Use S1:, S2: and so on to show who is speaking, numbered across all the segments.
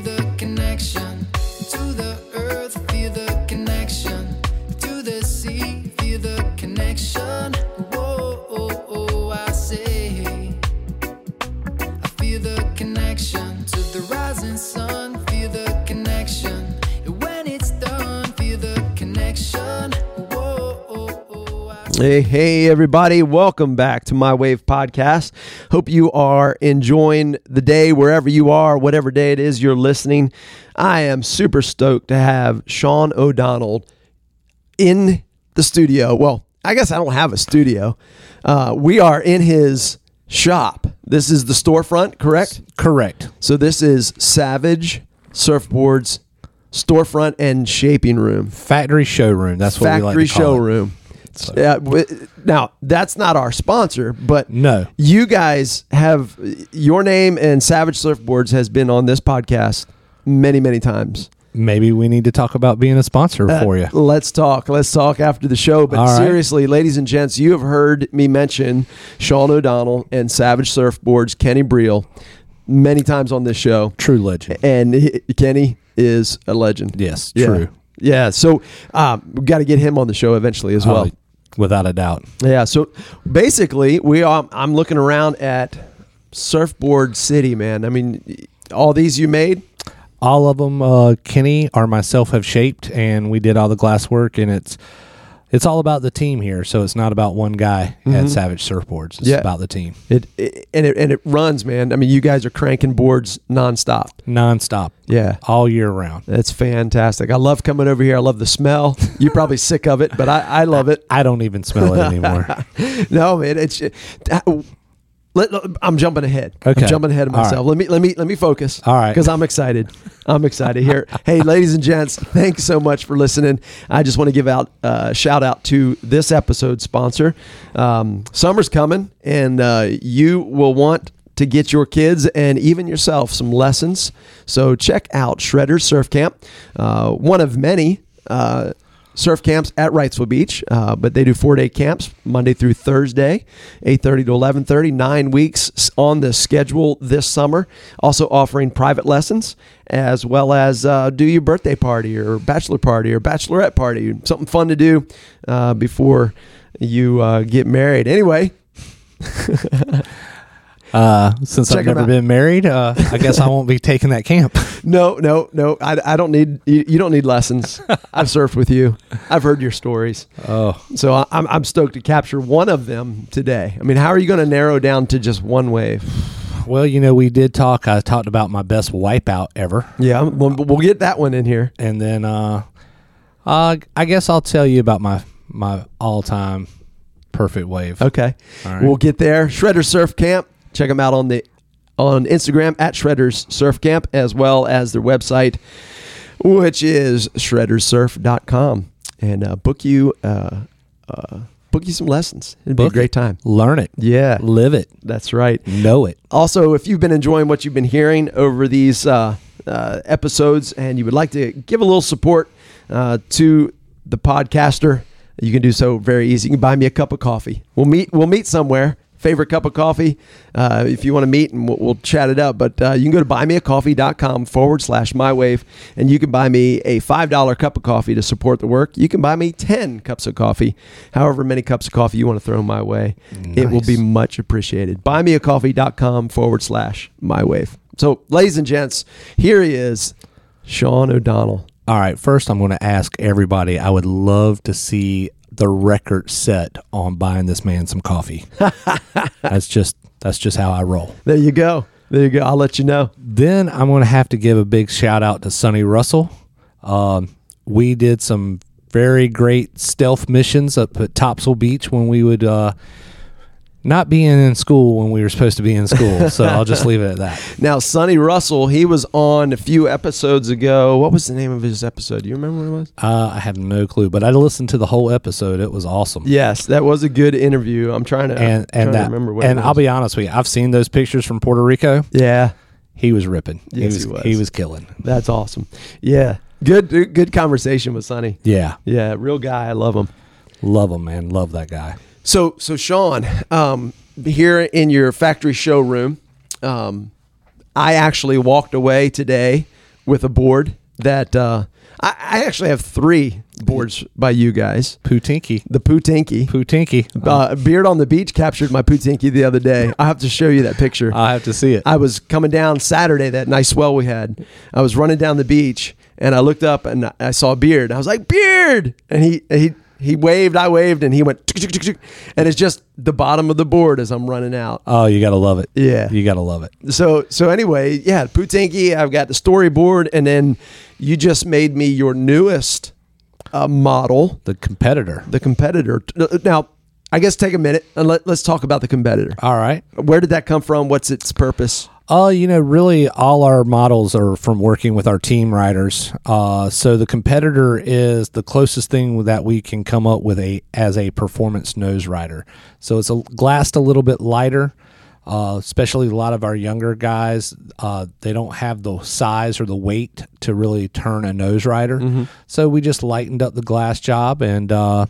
S1: the
S2: Hey, hey, everybody. Welcome back to My Wave Podcast. Hope you are enjoying the day wherever you are, whatever day it is you're listening. I am super stoked to have Sean O'Donnell in the studio. Well, I guess I don't have a studio. Uh, we are in his shop. This is the storefront, correct?
S3: Correct.
S2: So this is Savage Surfboards storefront and shaping room
S3: Factory showroom. That's what we like
S2: factory
S3: to call it.
S2: showroom.
S3: So-
S2: Yeah, now that's not our sponsor, but
S3: No.
S2: you guys have your name and Savage Surfboards has been on this podcast many, many times.
S3: Maybe we need to talk about being a sponsor
S2: Uh,
S3: for you.
S2: Let's talk. Let's talk after the show. But
S3: right.
S2: seriously, ladies and gents, you have heard me mention Sean O'Donnell and Savage Surfboards, Kenny Breel, many times on this show,
S3: True legend.
S2: and he- Kenny is a legend.
S3: Yes, true.
S2: Yeah. So um, we've got to get him on the show eventually as well.
S3: Oh, without a doubt.
S2: Yeah. So basically, we are. I'm looking around at Surfboard City, man. I mean, all these you made.
S3: All of them, uh, Kenny or myself have shaped, and we did all the glass work, and it's it's all about the team here. So it's not about one guy at Savage Surfboards. It's
S2: Mm-hmm. Yeah.
S3: about the team,
S2: It, it and it and it runs, man. I mean, you guys are cranking boards nonstop.
S3: nonstop,
S2: Yeah.
S3: all year round.
S2: That's fantastic. I love coming over here. I love the smell. You're probably sick of it, but I, I love it.
S3: I don't even smell it anymore.
S2: No, man, it's. Let, I'm jumping ahead.
S3: Okay.
S2: I'm jumping ahead of myself.
S3: right.
S2: Let me let me let me focus.
S3: All right.
S2: because I'm excited. I'm excited here. hey, ladies and gents, thanks so much for listening. I just want to give out uh, shout out to this episode sponsor. Um, summer's coming, and uh, you will want to get your kids and even yourself some lessons. So check out Shredder's Surf Camp, uh, one of many. Uh, surf camps at Wrightsville Beach, uh, but they do four day camps Monday through Thursday, eight thirty to eleven thirty. Nine weeks on the schedule this summer. Also offering private lessons as well as uh, do your birthday party or bachelor party or bachelorette party, something fun to do uh, before you uh, get married. Anyway,
S3: Uh, since
S2: Check
S3: I've never been married, uh, I guess I won't be taking that camp.
S2: no, no, no. I, I don't need you, you. Don't need lessons. I've surfed with you. I've heard your stories.
S3: Oh,
S2: So I- I'm, I'm stoked to capture one of them today. I mean, how are you going to narrow down to just one wave?
S3: well, you know, we did talk. I talked about my best wipeout ever.
S2: Yeah, we'll, we'll get that one in here.
S3: and then uh, uh, I guess I'll tell you about my my all time perfect wave.
S2: Okay,
S3: right.
S2: we'll get there. Shredder Surf Camp. Check them out on the on Instagram at Shredders Surf Camp as well as their website, which is shreddersurf.com, and uh, book you uh, uh, book you some lessons. It'd be a
S3: Book
S2: great
S3: it.
S2: time.
S3: Learn it,
S2: Yeah,
S3: live it,
S2: that's right.
S3: know it.
S2: Also, if you've been enjoying what you've been hearing over these uh, uh, episodes and you would like to give a little support uh, to the podcaster, you can do so very easy. You can buy me a cup of coffee. We'll meet. We'll meet somewhere. Favorite cup of coffee, uh, if you want to meet and we'll, we'll chat it up. But uh, you can go to buymeacoffee.com forward slash mywave and you can buy me a $5 cup of coffee to support the work. You can buy me 10 cups of coffee, however many cups of coffee you want to throw my way. It will be much appreciated. Buymeacoffee.com forward slash mywave. So, ladies and gents, here he is, Sean O'Donnell.
S3: All right, first I'm going to ask everybody. I would love to see the record set on buying this man some coffee. that's just that's just how I roll.
S2: There you go. There you go. I'll let you know.
S3: Then I'm going to have to give a big shout out to Sonny Russell. Um, we did some very great stealth missions up at Topsail Beach when we would uh, not being in school when we were supposed to be in school. so I'll just leave it at that.
S2: Now, Sonny Russell, he was on a few episodes ago. What was the name of his episode? Do you remember what it was?
S3: Uh, I have no clue, but I listened to the whole episode. It was awesome.
S2: Yes, that was a good interview. I'm trying to,
S3: And
S2: trying
S3: and
S2: to
S3: that
S2: remember what
S3: and I'll be honest with you, I've seen those pictures from Puerto Rico.
S2: Yeah,
S3: He was ripping.
S2: Yes,
S3: he
S2: he
S3: was,
S2: was.
S3: he was killing.
S2: that's awesome. Yeah, good good conversation with Sonny.
S3: Yeah,
S2: Yeah, real guy. I love him.
S3: love him, man. Love that guy.
S2: So, so Sean, um, here in your factory showroom, um, I actually walked away today with a board that uh, I, I actually have three boards by you guys.
S3: Pootinky.
S2: The Pootinky.
S3: Pootinky.
S2: Uh, Beard on the Beach captured my Pootinky the other day. I have to show you that picture.
S3: I'll have to see it.
S2: I was coming down Saturday, that nice swell we had. I was running down the beach and I looked up and I saw Beard. I was like, Beard! And he, he, he waved, I waved, and he went, and it's just the bottom of the board as I'm running out.
S3: oh, you gotta love it.
S2: Yeah.
S3: You gotta love it.
S2: So so anyway, yeah, Pootinky. I've got the storyboard, and then you just made me your newest uh, model,
S3: The competitor.
S2: the competitor. Now, I guess take a minute and let, let's talk about the competitor.
S3: All right.
S2: Where did that come from? What's its purpose?
S3: Uh, you know, really, all our models are from working with our team riders. Uh, so the competitor is the closest thing that we can come up with a as a performance nose rider. So it's a glassed a little bit lighter. Uh, especially a lot of our younger guys, uh, they don't have the size or the weight to really turn a nose rider. So we just lightened up the glass job and, uh,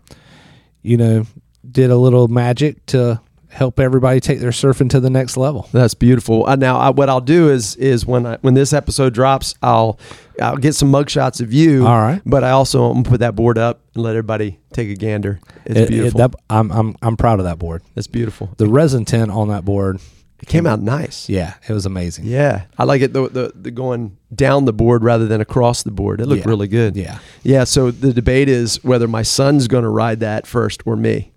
S3: you know, did a little magic to help everybody take their surfing to the next level.
S2: That's beautiful. Uh, now, I, what I'll do is is when I, when this episode drops, I'll I'll get some mugshots of you.
S3: All right.
S2: But I also am gonna put that board up and let everybody take a gander. It's
S3: It- it-
S2: beautiful.
S3: that- I'm I'm I'm proud of that board.
S2: It's beautiful.
S3: The resin tint on that board,
S2: It came out nice.
S3: yeah, it was amazing.
S2: Yeah, I like it. The, the the going down the board rather than across the board. It looked
S3: Yeah.
S2: really good.
S3: Yeah.
S2: yeah. So the debate is whether my son's going to ride that first or me.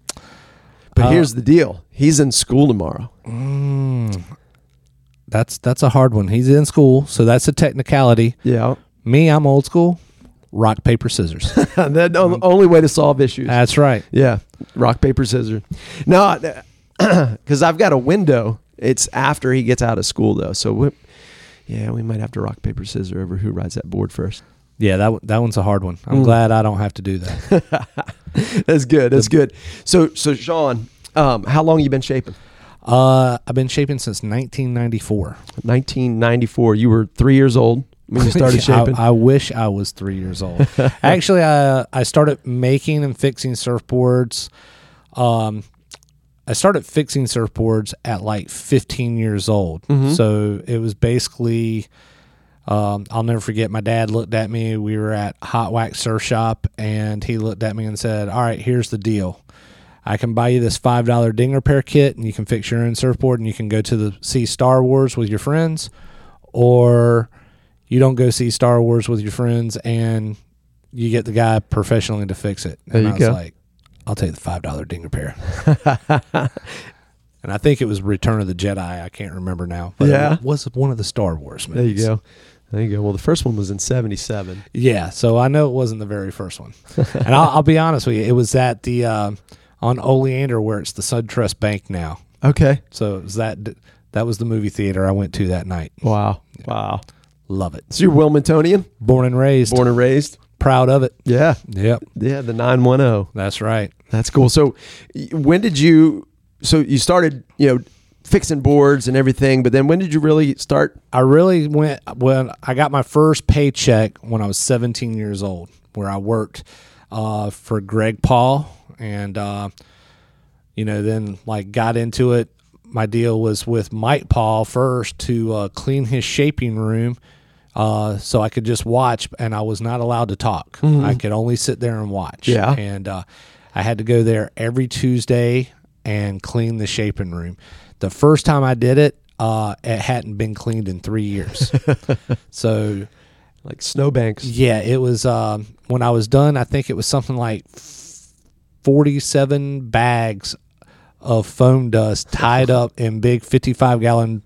S2: But
S3: Uh,
S2: here's the deal: he's in school tomorrow.
S3: That's that's a hard one. He's in school, so that's a technicality.
S2: Yeah,
S3: Me, I'm old school. Rock paper scissors.
S2: the o- only way to solve issues.
S3: that's right.
S2: Yeah, rock paper scissors. No, because I've got a window. It's after he gets out of school though, so we, yeah, we might have to rock paper scissors over who rides that board first.
S3: Yeah, that that one's a hard one. I'm
S2: Mm.
S3: glad I don't have to do that.
S2: That's good. That's good. So so Sean, um, how long you been shaping?
S3: uh, I've been shaping since 1994.
S2: 1994. You were three years old when you started shaping.
S3: I, I wish I was three years old. Actually, I I started making and fixing surfboards. Um, I started fixing surfboards at like 15 years old.
S2: Mm-hmm.
S3: So it was basically. Um, I'll never forget. My dad looked at me. We were at Hot Wax Surf Shop, and he looked at me and said, "All right, here's the deal. I can buy you this five dollar ding repair kit, and you can fix your own surfboard, and you can go to the see Star Wars with your friends, or you don't go see Star Wars with your friends, and you get the guy professionally to fix it."
S2: There
S3: and
S2: you
S3: I was
S2: go.
S3: like, "I'll take the five dollar ding repair." and I think it was Return of the Jedi. I can't remember now, but
S2: Yeah.
S3: it was one of the Star Wars
S2: there
S3: movies.
S2: you go. There you go. Well, the first one was in 77.
S3: Yeah, so I know it wasn't the very first one. and I'll, I'll be honest with you, it was at the uh, on Oleander where it's the SunTrust Bank now.
S2: Okay.
S3: So it was that that was the movie theater I went to that night.
S2: Wow. Wow.
S3: Love it.
S2: So you're Wilmingtonian,
S3: Born and raised,
S2: born and raised.
S3: proud of it.
S2: Yeah.
S3: Yep,
S2: Yeah. The 910.
S3: that's right.
S2: That's cool. So when did you, so you started, you know, fixing boards and everything, but then when did you really start?
S3: I really went when I got my first paycheck when I was 17 years old, where I worked uh, for Greg Paul, and uh, you know, then like got into it. My deal was with Mike Paul first to uh, clean his shaping room, uh, so I could just watch, and I was not allowed to talk. I could only sit there and watch.
S2: Yeah.
S3: and uh, I had to go there every Tuesday and clean the shaping room. The first time I did it, uh, it hadn't been cleaned in three years. so
S2: Like snowbanks.
S3: yeah, it was um, when I was done. I think it was something like forty-seven bags of foam dust tied up in big fifty-five gallon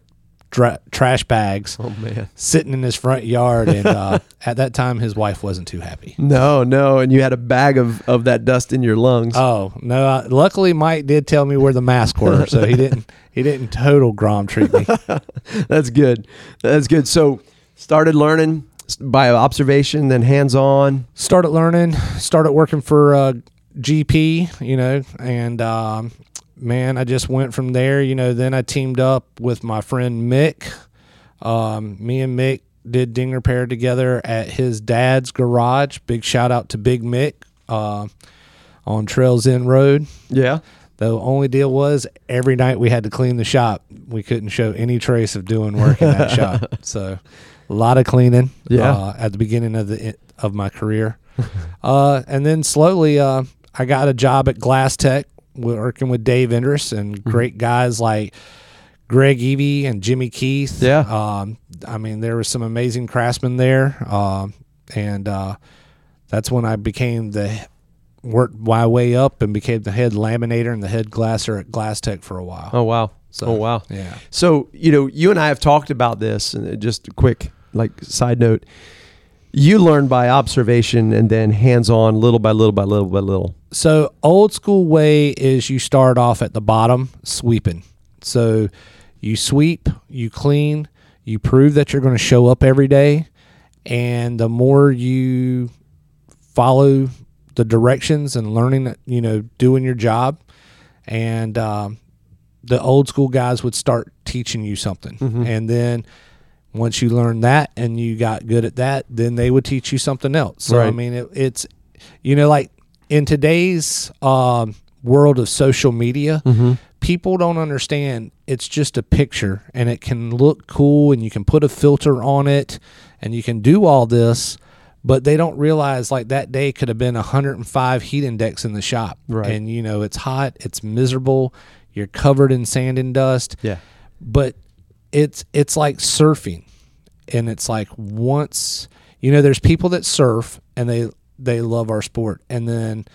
S3: dra- trash bags,
S2: Oh, man.
S3: sitting in his front yard. And uh, at that time, his wife wasn't too happy.
S2: No, no. And you had a bag of, of that dust in your lungs.
S3: Oh no! Uh, luckily, Mike did tell me where the masks were, so he didn't. He didn't total grom treat me.
S2: That's good. That's good. So started learning by observation, then hands on.
S3: started learning, started working for uh, GP, you know, and um, man, I just went from there. You know, then I teamed up with my friend Mick. Um, me and Mick did ding repair together at his dad's garage. Big shout out to Big Mick uh, on Trails End Road.
S2: Yeah.
S3: The only deal was every night we had to clean the shop. We couldn't show any trace of doing work in that shop. So a lot of cleaning.
S2: Yeah.
S3: uh, at the beginning of the of my career, uh, and then slowly, uh, I got a job at Glass Tech, working with Dave Endress and
S2: Mm-hmm.
S3: great guys like Greg Evie and Jimmy Keith.
S2: Yeah.
S3: um, I mean, there was some amazing craftsmen there, um, and uh, that's when I became the worked my way up and became the head laminator and the head glasser at Glass Tech for a while.
S2: Oh wow.
S3: So,
S2: oh wow.
S3: Yeah.
S2: So you know, you and I have talked about this, and just a quick like side note. You learn by observation and then hands on, little by little by little by little.
S3: So old school way is you start off at the bottom sweeping. So you sweep, you clean, you prove that you're going to show up every day, and the more you follow the directions and learning that you know doing your job, and um, the old school guys would start teaching you something, and then once you learn that and you got good at that, then they would teach you something else. So I mean, it, it's you know like in today's um, world of social media, people don't understand it's just a picture and it can look cool and you can put a filter on it and you can do all this. But they don't realize like that day could have been 105 heat index in the shop,
S2: Right.
S3: and you know it's hot, it's miserable, you're covered in sand and dust
S2: Yeah.
S3: but it's it's like surfing and it's like once you know there's people that surf and they they love our sport and then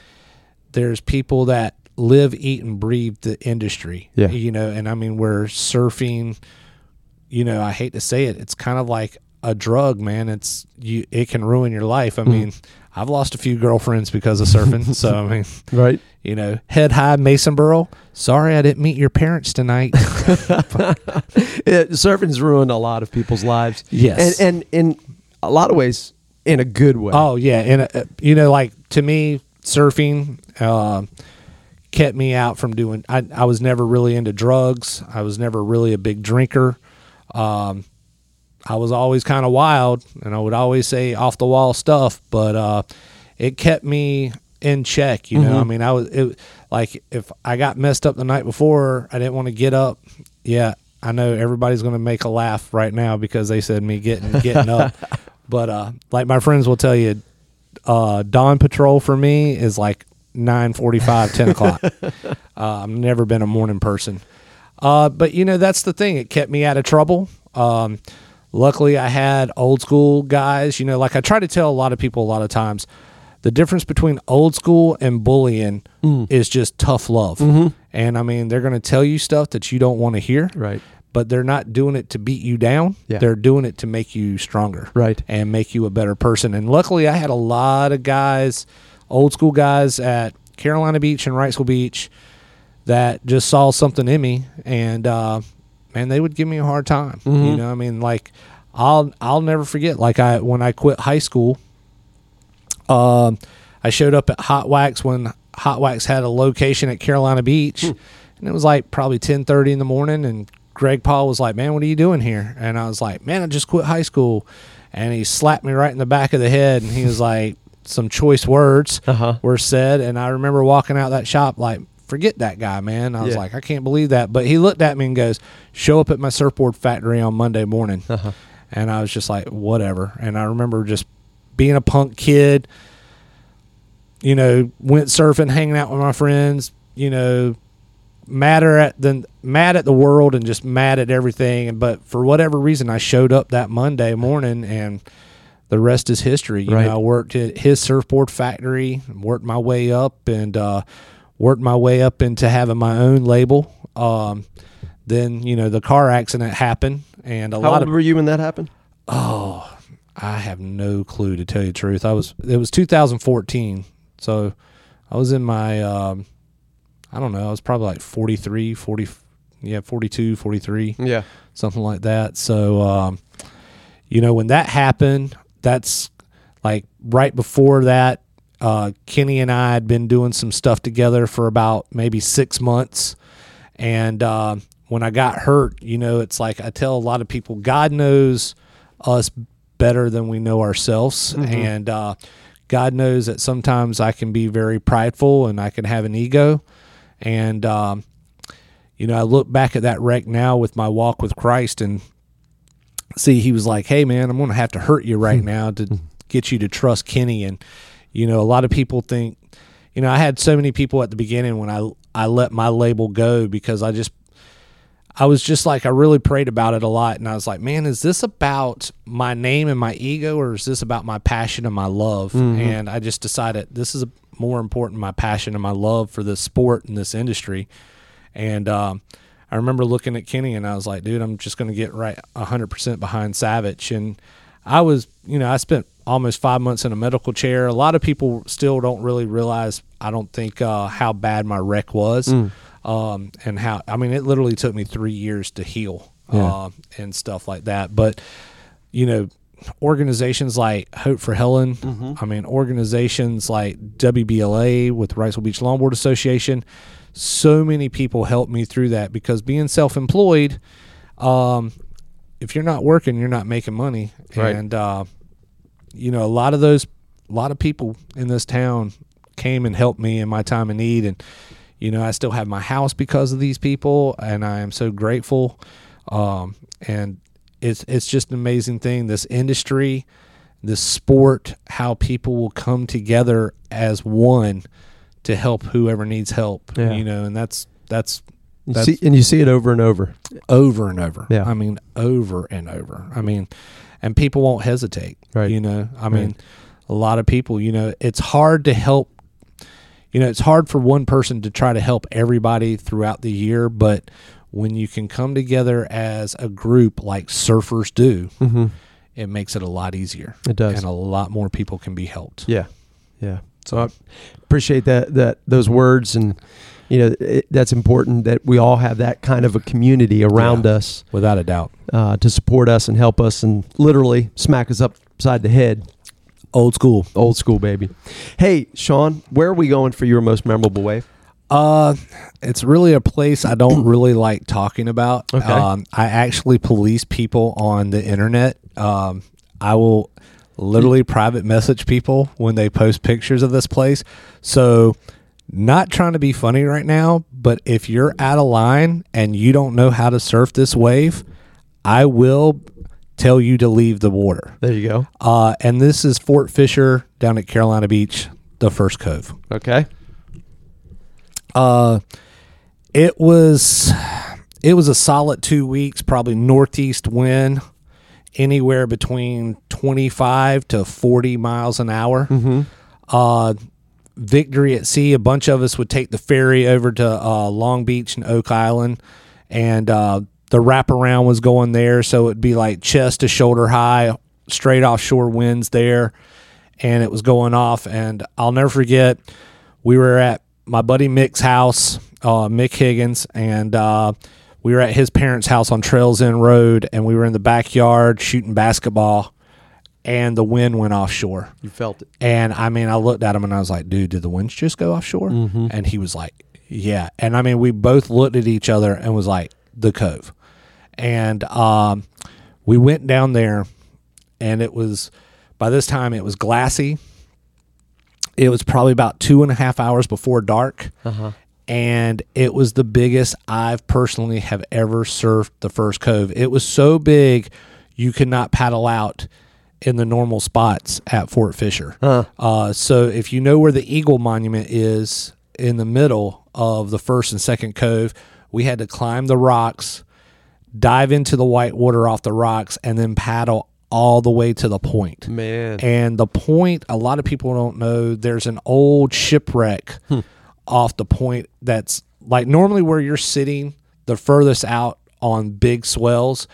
S3: there's people that live eat and breathe the industry
S2: Yeah.
S3: you know and i mean we're surfing you know i hate to say it it's kind of like a drug man it's you it can ruin your life i mm-hmm. mean i've lost a few girlfriends because of surfing so i mean
S2: Right.
S3: you know, head high Masonboro. Sorry I didn't meet your parents tonight.
S2: It, surfing's ruined a lot of people's lives.
S3: Yes.
S2: And and in a lot of ways, in a good way.
S3: oh yeah, and uh, you know, like to me, surfing uh, kept me out from doing. I I was never really into drugs. I was never really a big drinker. Um, I was always kind of wild, and I would always say off the wall stuff, but uh, it kept me in check. You know, I mean, I was it, like if I got messed up the night before, I didn't want to get up. Yeah, I know everybody's going to make a laugh right now because they said me getting getting up, but uh, like my friends will tell you, uh, dawn patrol for me is like 9.45 10 o'clock. Uh, i've never been a morning person. Uh, but you know that's the thing. It kept me out of trouble. Um, luckily i had old school guys. You know like i try to tell a lot of people a lot of times the difference between old school and bullying is just tough love. And i mean they're going to tell you stuff that you don't want to hear.
S2: Right.
S3: But they're not doing it to beat you down.
S2: Yeah.
S3: They're doing it to make you stronger.
S2: Right.
S3: And make you a better person. And luckily I had a lot of guys, old school guys at Carolina Beach and Wrightsville Beach that just saw something in me and uh man, they would give me a hard time.
S2: Mm-hmm.
S3: You know, I mean like I'll I'll never forget like I when I quit high school, um I showed up at Hot Wax when Hot Wax had a location at Carolina Beach,
S2: Hmm.
S3: and it was like probably ten thirty in the morning. And Greg Paul was like, "Man, what are you doing here?" And I was like, "Man, I just quit high school." And he slapped me right in the back of the head, and he was like, "Some choice words
S2: Uh-huh.
S3: were said." And I remember walking out that shop like, "Forget that guy, man." I was
S2: Yeah.
S3: like, "I can't believe that." But he looked at me and goes, "Show up at my surfboard factory on Monday morning."
S2: Uh-huh.
S3: And I was just like, "Whatever." And I remember just being a punk kid you know, went surfing, hanging out with my friends, you know, madder at the mad at the world and just mad at everything. But for whatever reason, I showed up that Monday morning, and the rest is history. You
S2: Right.
S3: know, I worked at his surfboard factory, worked my way up, and uh, worked my way up into having my own label. Um, then you know the car accident happened, and a
S2: How
S3: lot
S2: old
S3: of
S2: were you when that happened?
S3: Oh, I have no clue to tell you the truth. I was it was 2014, so I was in my um, I don't know. I was probably like 43, 40, yeah, 42, 43,
S2: Yeah.
S3: something like that. So, um, you know, when that happened, that's like right before that. Uh, Kenny and I had been doing some stuff together for about maybe six months, and uh, when I got hurt, you know, it's like I tell a lot of people, God knows us better than we know ourselves, and uh, God knows that sometimes I can be very prideful and I can have an ego, and um, you know, I look back at that wreck now with my walk with Christ, and see, he was like, "Hey, man, I'm going to have to hurt you right hmm. now to hmm. get you to trust Kenny." And you know, a lot of people think, you know, I had so many people at the beginning when I I let my label go because I just I was just like, I really prayed about it a lot. And I was like, man, is this about my name and my ego or is this about my passion and my love? Mm-hmm. And I just decided this is more important, my passion and my love for this sport and this industry. And um, I remember looking at Kenny and I was like, dude, I'm just going to get right 100% behind Savage. And I was, you know, I spent almost five months in a medical chair. A lot of people still don't really realize, I don't think, uh, how bad my wreck was. Um, and how, I mean, it literally took me three years to heal
S2: Yeah.
S3: uh, and stuff like that. But, you know, organizations like Hope for Helen, I mean, organizations like WBLA with Wrightsville Beach Longboard Association, so many people helped me through that because being self employed, um, if you're not working, you're not making money.
S2: Right.
S3: And, uh, you know, a lot of those, a lot of people in this town came and helped me in my time of need. And, you know, I still have my house because of these people, and I am so grateful. Um, and it's it's just an amazing thing. This industry, this sport, how people will come together as one to help whoever needs help.
S2: Yeah.
S3: You know, and that's that's
S2: You
S3: That's-
S2: see, and you see it over and over.
S3: over and over.
S2: Yeah.
S3: I mean, over and over. I mean, and people won't hesitate.
S2: Right.
S3: You know, I mean, a lot of people, you know, it's hard to help. You know, it's hard for one person to try to help everybody throughout the year, but when you can come together as a group like surfers do,
S2: Mm-hmm.
S3: it makes it a lot easier.
S2: It does.
S3: And a lot more people can be helped.
S2: Yeah, yeah. So I appreciate that that those words, and you know it, that's important that we all have that kind of a community around
S3: Yeah.
S2: us
S3: Without a doubt.
S2: uh, to support us and help us, and literally smack us upside the head.
S3: Old school.
S2: Old school, baby. Hey, Sean, where are we going for your most memorable wave?
S3: Uh, it's really a place I don't really like talking about.
S2: Okay.
S3: Um, I actually police people on the internet. Um, I will literally private message people when they post pictures of this place. So, not trying to be funny right now, but if you're out of line and you don't know how to surf this wave, I will tell you to leave the water.
S2: There you go.
S3: Uh, and this is Fort Fisher down at Carolina Beach, the first cove.
S2: Okay.
S3: Uh, it was it was a solid two weeks, probably northeast wind, anywhere between twenty five to forty miles an hour. Uh, victory at sea. A bunch of us would take the ferry over to uh, Long Beach and Oak Island, and uh, the wraparound was going there, so it'd be like chest to shoulder high, straight offshore winds there, and it was going off. And I'll never forget, we were at my buddy Mick's house, uh, Mick Higgins, and uh, we were at his parents' house on Trails End Road, and we were in the backyard shooting basketball, and the wind went offshore.
S2: You felt it.
S3: And I mean, I looked at him and I was like, dude, did the winds just go offshore? And he was like, yeah. And I mean, we both looked at each other and was like, the cove. And um, we went down there, and it was, by this time, it was glassy. It was probably about two and a half hours before dark. And it was the biggest I've personally have ever surfed the first cove. It was so big, you could not paddle out in the normal spots at Fort Fisher. Uh, so if you know where the Eagle Monument is in the middle of the first and second cove, we had to climb the rocks, dive into the white water off the rocks, and then paddle all the way to the point.
S2: Man.
S3: And the point, a lot of people don't know, there's an old shipwreck off the point that's like normally where you're sitting the furthest out on big swells.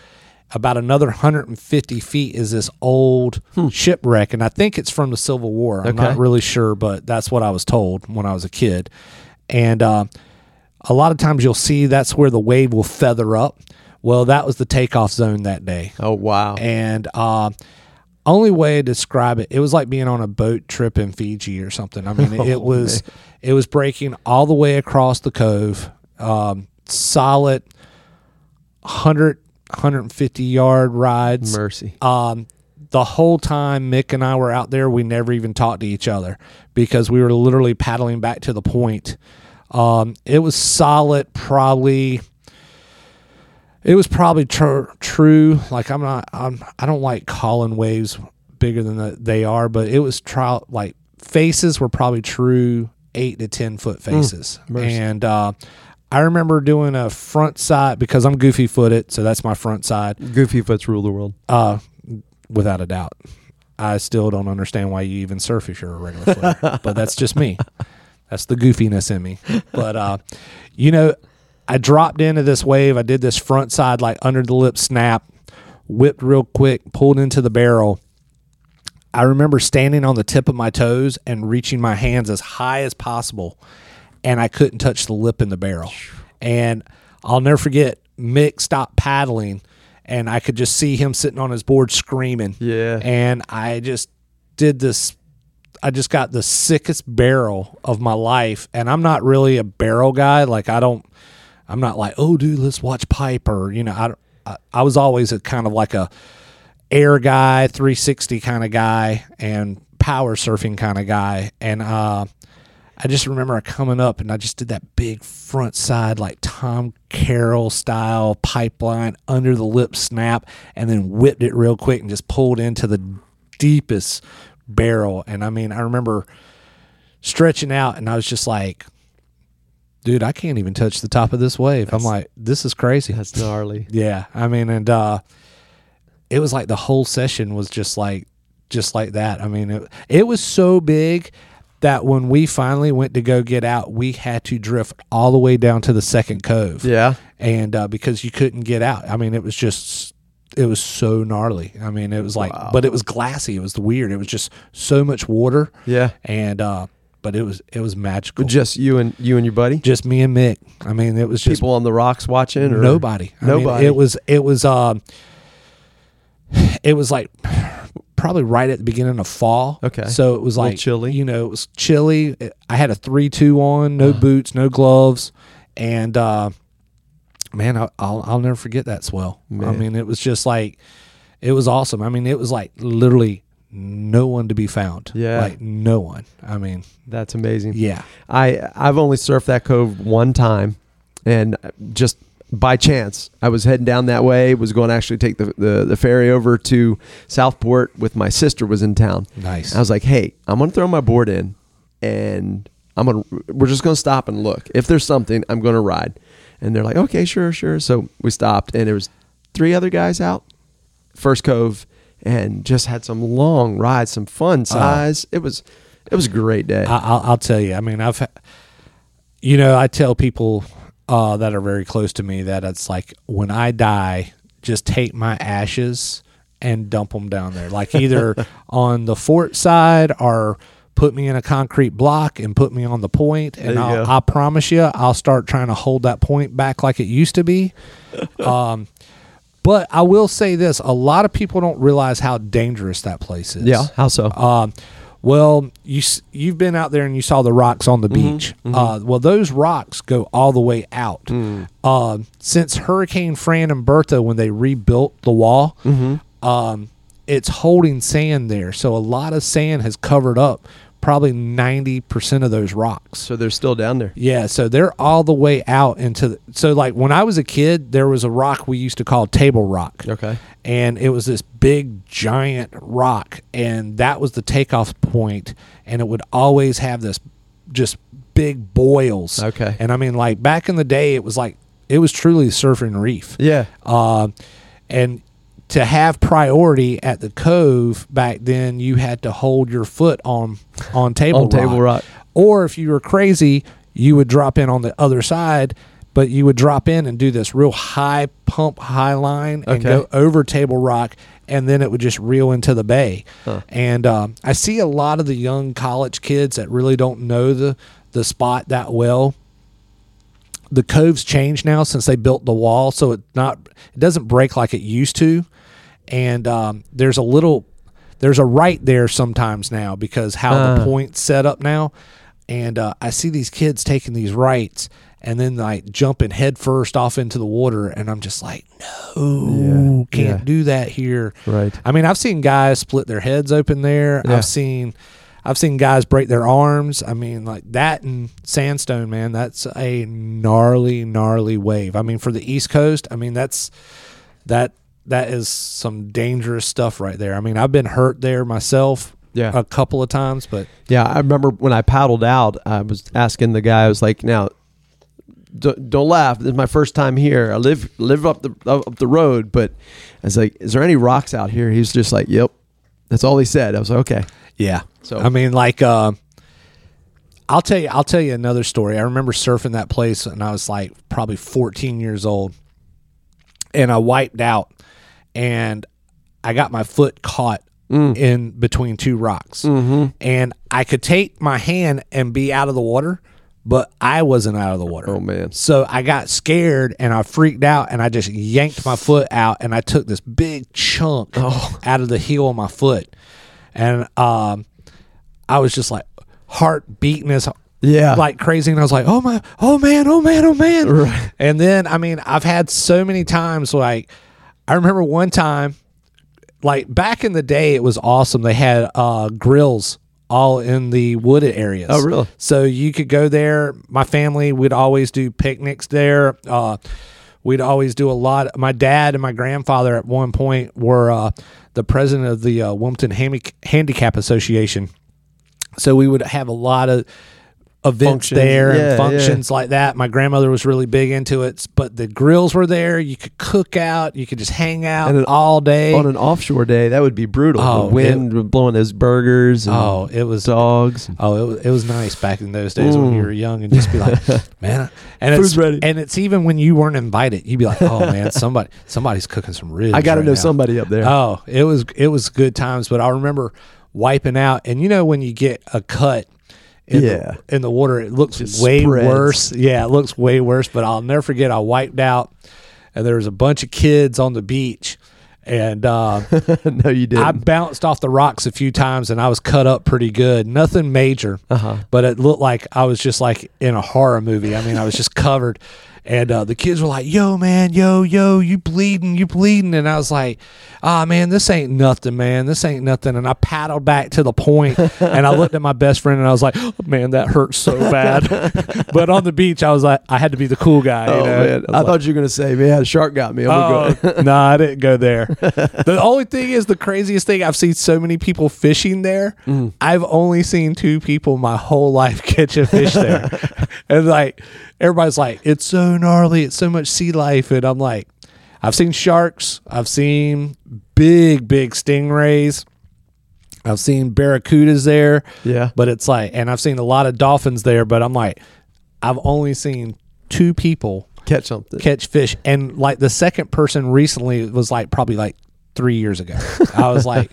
S3: About another 150 feet is this old shipwreck, and I think it's from the Civil War. I'm
S2: Okay.
S3: not really sure, but that's what I was told when I was a kid. And uh, a lot of times you'll see that's where the wave will feather up. Well, that was the takeoff zone that day
S2: oh wow.
S3: and uh, only way to describe it, it was like being on a boat trip in Fiji or something. I mean, it,
S2: Oh,
S3: was it was breaking all the way across the cove, um, solid 100 150 yard rides.
S2: Mercy.
S3: Um, the whole time Mick and I were out there, we never even talked to each other because we were literally paddling back to the point. Um, it was solid, probably. It was probably tr- true. Like I'm not. I'm. I don't like calling waves bigger than the, they are, but it was trial. Like faces were probably true eight to ten foot faces,
S2: mercy.
S3: and uh, I remember doing a front side because I'm goofy footed, so that's my front side.
S2: Goofy foots rule the world.
S3: Uh, without a doubt. I still don't understand why you even surf if you're a regular footer, but that's just me. That's the goofiness in me. But uh, you know, I dropped into this wave. I did this front side like under the lip snap, whipped real quick, pulled into the barrel. I remember standing on the tip of my toes and reaching my hands as high as possible, and I couldn't touch the lip in the barrel. And I'll never forget Mick stopped paddling, and I could just see him sitting on his board screaming.
S2: Yeah.
S3: And I just did this. I just got the sickest barrel of my life, and I'm not really a barrel guy. Like I don't, I'm not like, oh, dude, let's watch Piper. You know, I, I, I was always a kind of like a air guy, 360 kind of guy, and power surfing kind of guy. And uh, I just remember coming up and I just did that big front side, like Tom Carroll style pipeline under the lip snap, and then whipped it real quick and just pulled into the deepest barrel. And I mean, I remember stretching out and I was just like, dude, I can't even touch the top of this wave. I'm like, this is crazy.
S2: That's gnarly.
S3: Yeah, I mean, and uh, it was like the whole session was just like, just like that. I mean, it, it was so big that when we finally went to go get out, we had to drift all the way down to the second cove.
S2: Yeah.
S3: and uh, because you couldn't get out, I mean, it was just. It was so gnarly. I mean, it was like, but it was glassy. It was weird. It was just so much water,
S2: Yeah.
S3: and uh, but it was it was magical.
S2: Just you and you and your buddy.
S3: just me and Mick. I mean, it was just
S2: People on the rocks watching or
S3: nobody. I mean,
S2: Nobody.
S3: it was it was um it was like probably right at the beginning of fall.
S2: Okay.
S3: So it was like
S2: chilly.
S3: You know, it was chilly. I had a three two on, no boots, no gloves, and uh man, I, I'll I'll never forget that swell. I mean, it was just like it was awesome. I mean, it was like literally no one to be found.
S2: Yeah.
S3: Like no one. I mean,
S2: That's amazing.
S3: yeah.
S2: I I've only surfed that cove one time, and just by chance I was heading down that way. Was going to actually take the, the the ferry over to Southport with my sister was in town.
S3: Nice.
S2: I was like, hey, I'm gonna throw my board in, and I'm gonna we're just gonna stop and look. If there's something, I'm gonna ride. And they're like, okay, sure, sure. So we stopped, and there was three other guys out, first cove, and just had some long rides, some fun size. it was it was a great day.
S3: I, I'll, I'll tell you. I mean, I've, you know, I tell people uh, that are very close to me that it's like when I die, just take my ashes and dump them down there, like either on the fort side or put me in a concrete block and put me on the point, and
S2: There you
S3: I'll. I promise you, I'll start trying to hold that point back like it used to be. um, but I will say this: a lot of people don't realize how dangerous that place is.
S2: yeah, how so?
S3: Um, well, you you've been out there and you saw the rocks on the beach. Uh, well, those rocks go all the way out. Uh, since Hurricane Fran and Bertha, when they rebuilt the wall, um, it's holding sand there. So a lot of sand has covered up probably ninety percent of those rocks.
S2: so they're still down there.
S3: Yeah, so they're all the way out into the, so like when I was a kid, there was a rock we used to call Table Rock
S2: Okay.
S3: and it was this big giant rock and that was the takeoff point and it would always have this just big boils
S2: Okay.
S3: and i mean like back in the day it was like it was truly a surfing reef
S2: Yeah.
S3: uh, and to have priority at the cove back then you had to hold your foot on on table
S2: On Table Rock.
S3: or if you were crazy you would drop in on the other side but you would drop in and do this real high pump high line and
S2: Okay.
S3: go over table rock and then it would just reel into the bay. And um, i see a lot of the young college kids that really don't know the the spot that well. The cove's changed now since they built the wall, so it not it doesn't break like it used to, and um, there's a little there's a right there sometimes now because how the
S2: Ah.
S3: point's set up now, and uh, I see these kids taking these rights and then like jumping headfirst off into the water, and I'm just like, no, can't
S2: yeah.
S3: do that here.
S2: Right.
S3: I mean, I've seen guys split their heads open there.
S2: Yeah.
S3: I've seen, I've seen guys break their arms. I mean, like that and sandstone, man. That's a gnarly, gnarly wave. I mean, for the East Coast, I mean that's that that is some dangerous stuff right there. I mean, I've been hurt there myself.
S2: Yeah.
S3: a couple of times, but
S2: Yeah, I remember when I paddled out, I was asking the guy. I was like, "Now, don't, don't laugh. This is my first time here. I live live up the up the road, but I was like, is there any rocks out here?" He was just like, "Yep." That's all he said. I was like, "Okay."
S3: Yeah.
S2: So-
S3: I mean, like, uh, I'll tell you, I'll tell you another story. I remember surfing that place, and I was like probably 14 years old, and I wiped out, and I got my foot caught
S2: Mm.
S3: in between two rocks,
S2: Mm-hmm.
S3: and I could take my hand and be out of the water, but I wasn't out of the water.
S2: Oh man.
S3: So I got scared and I freaked out and I just yanked my foot out and I took this big chunk
S2: Oh.
S3: out of the heel of my foot. And um, I was just like heart beating as
S2: Yeah.
S3: like crazy and I was like, "Oh my, oh man, oh man, oh man."
S2: Right.
S3: And then I mean, I've had so many times like I remember one time like back in the day it was awesome. They had uh grills all in the wooded areas.
S2: Oh, really?
S3: So you could go there. My family would always do picnics there. Uh, we'd always do a lot. My dad and my grandfather at one point were uh, the president of the uh, Wilmington Handicap Association. So we would have a lot of events
S2: Functions.
S3: there
S2: Yeah,
S3: and functions like that. My grandmother was really big into it, but the grills were there. You could cook out. You could just hang out
S2: And it-
S3: all day.
S2: On an offshore day, that would be brutal.
S3: Oh,
S2: the wind blowing those burgers and
S3: oh, it was
S2: dogs.
S3: Oh, it was, it was nice back in those days when you were mm. young and just be like, man, and
S2: Food's
S3: it's
S2: ready.
S3: and it's even when you weren't invited, you'd be like, oh man, somebody somebody's cooking some ribs.
S2: I got to
S3: right
S2: know
S3: now."
S2: somebody up there.
S3: Oh, it was it was good times, but I remember wiping out, and you know when you get a cut. In
S2: Yeah.
S3: the, in the water, it looks
S2: Just
S3: way
S2: spreads.
S3: worse. Yeah, it looks way worse. But I'll never forget. I wiped out, and there was a bunch of kids on the beach, and uh,
S2: no, you didn't.
S3: I bounced off the rocks a few times and I was cut up pretty good. Nothing major,
S2: Uh-huh.
S3: but it looked like I was just like in a horror movie. I mean, I was just covered. And uh, the kids were like, "Yo, man, yo, yo, you bleeding, you bleeding," and I was like, "Ah, man, this ain't nothing, man, this ain't nothing." And I paddled back to the point, and I looked at my best friend, and I was like, oh, "Man, that hurts so bad." but on the beach, I was like, I had to be the cool guy.
S2: oh
S3: you know?
S2: man,
S3: was
S2: I
S3: like,
S2: thought you were gonna say, "Man, a shark got me." I'm.
S3: Oh, no, I didn't go there. the only thing is the craziest thing I've seen so many people fishing there.
S2: Mm.
S3: I've only seen two people my whole life catch a fish there. and like everybody's like, it's so gnarly, it's so much sea life. And I'm like, I've seen sharks, I've seen big, big stingrays. I've seen barracudas there.
S2: Yeah.
S3: But it's like and I've seen a lot of dolphins there, but I'm like, I've only seen two people
S2: Catch something.
S3: catch fish and like the second person recently was like probably like three years ago i was like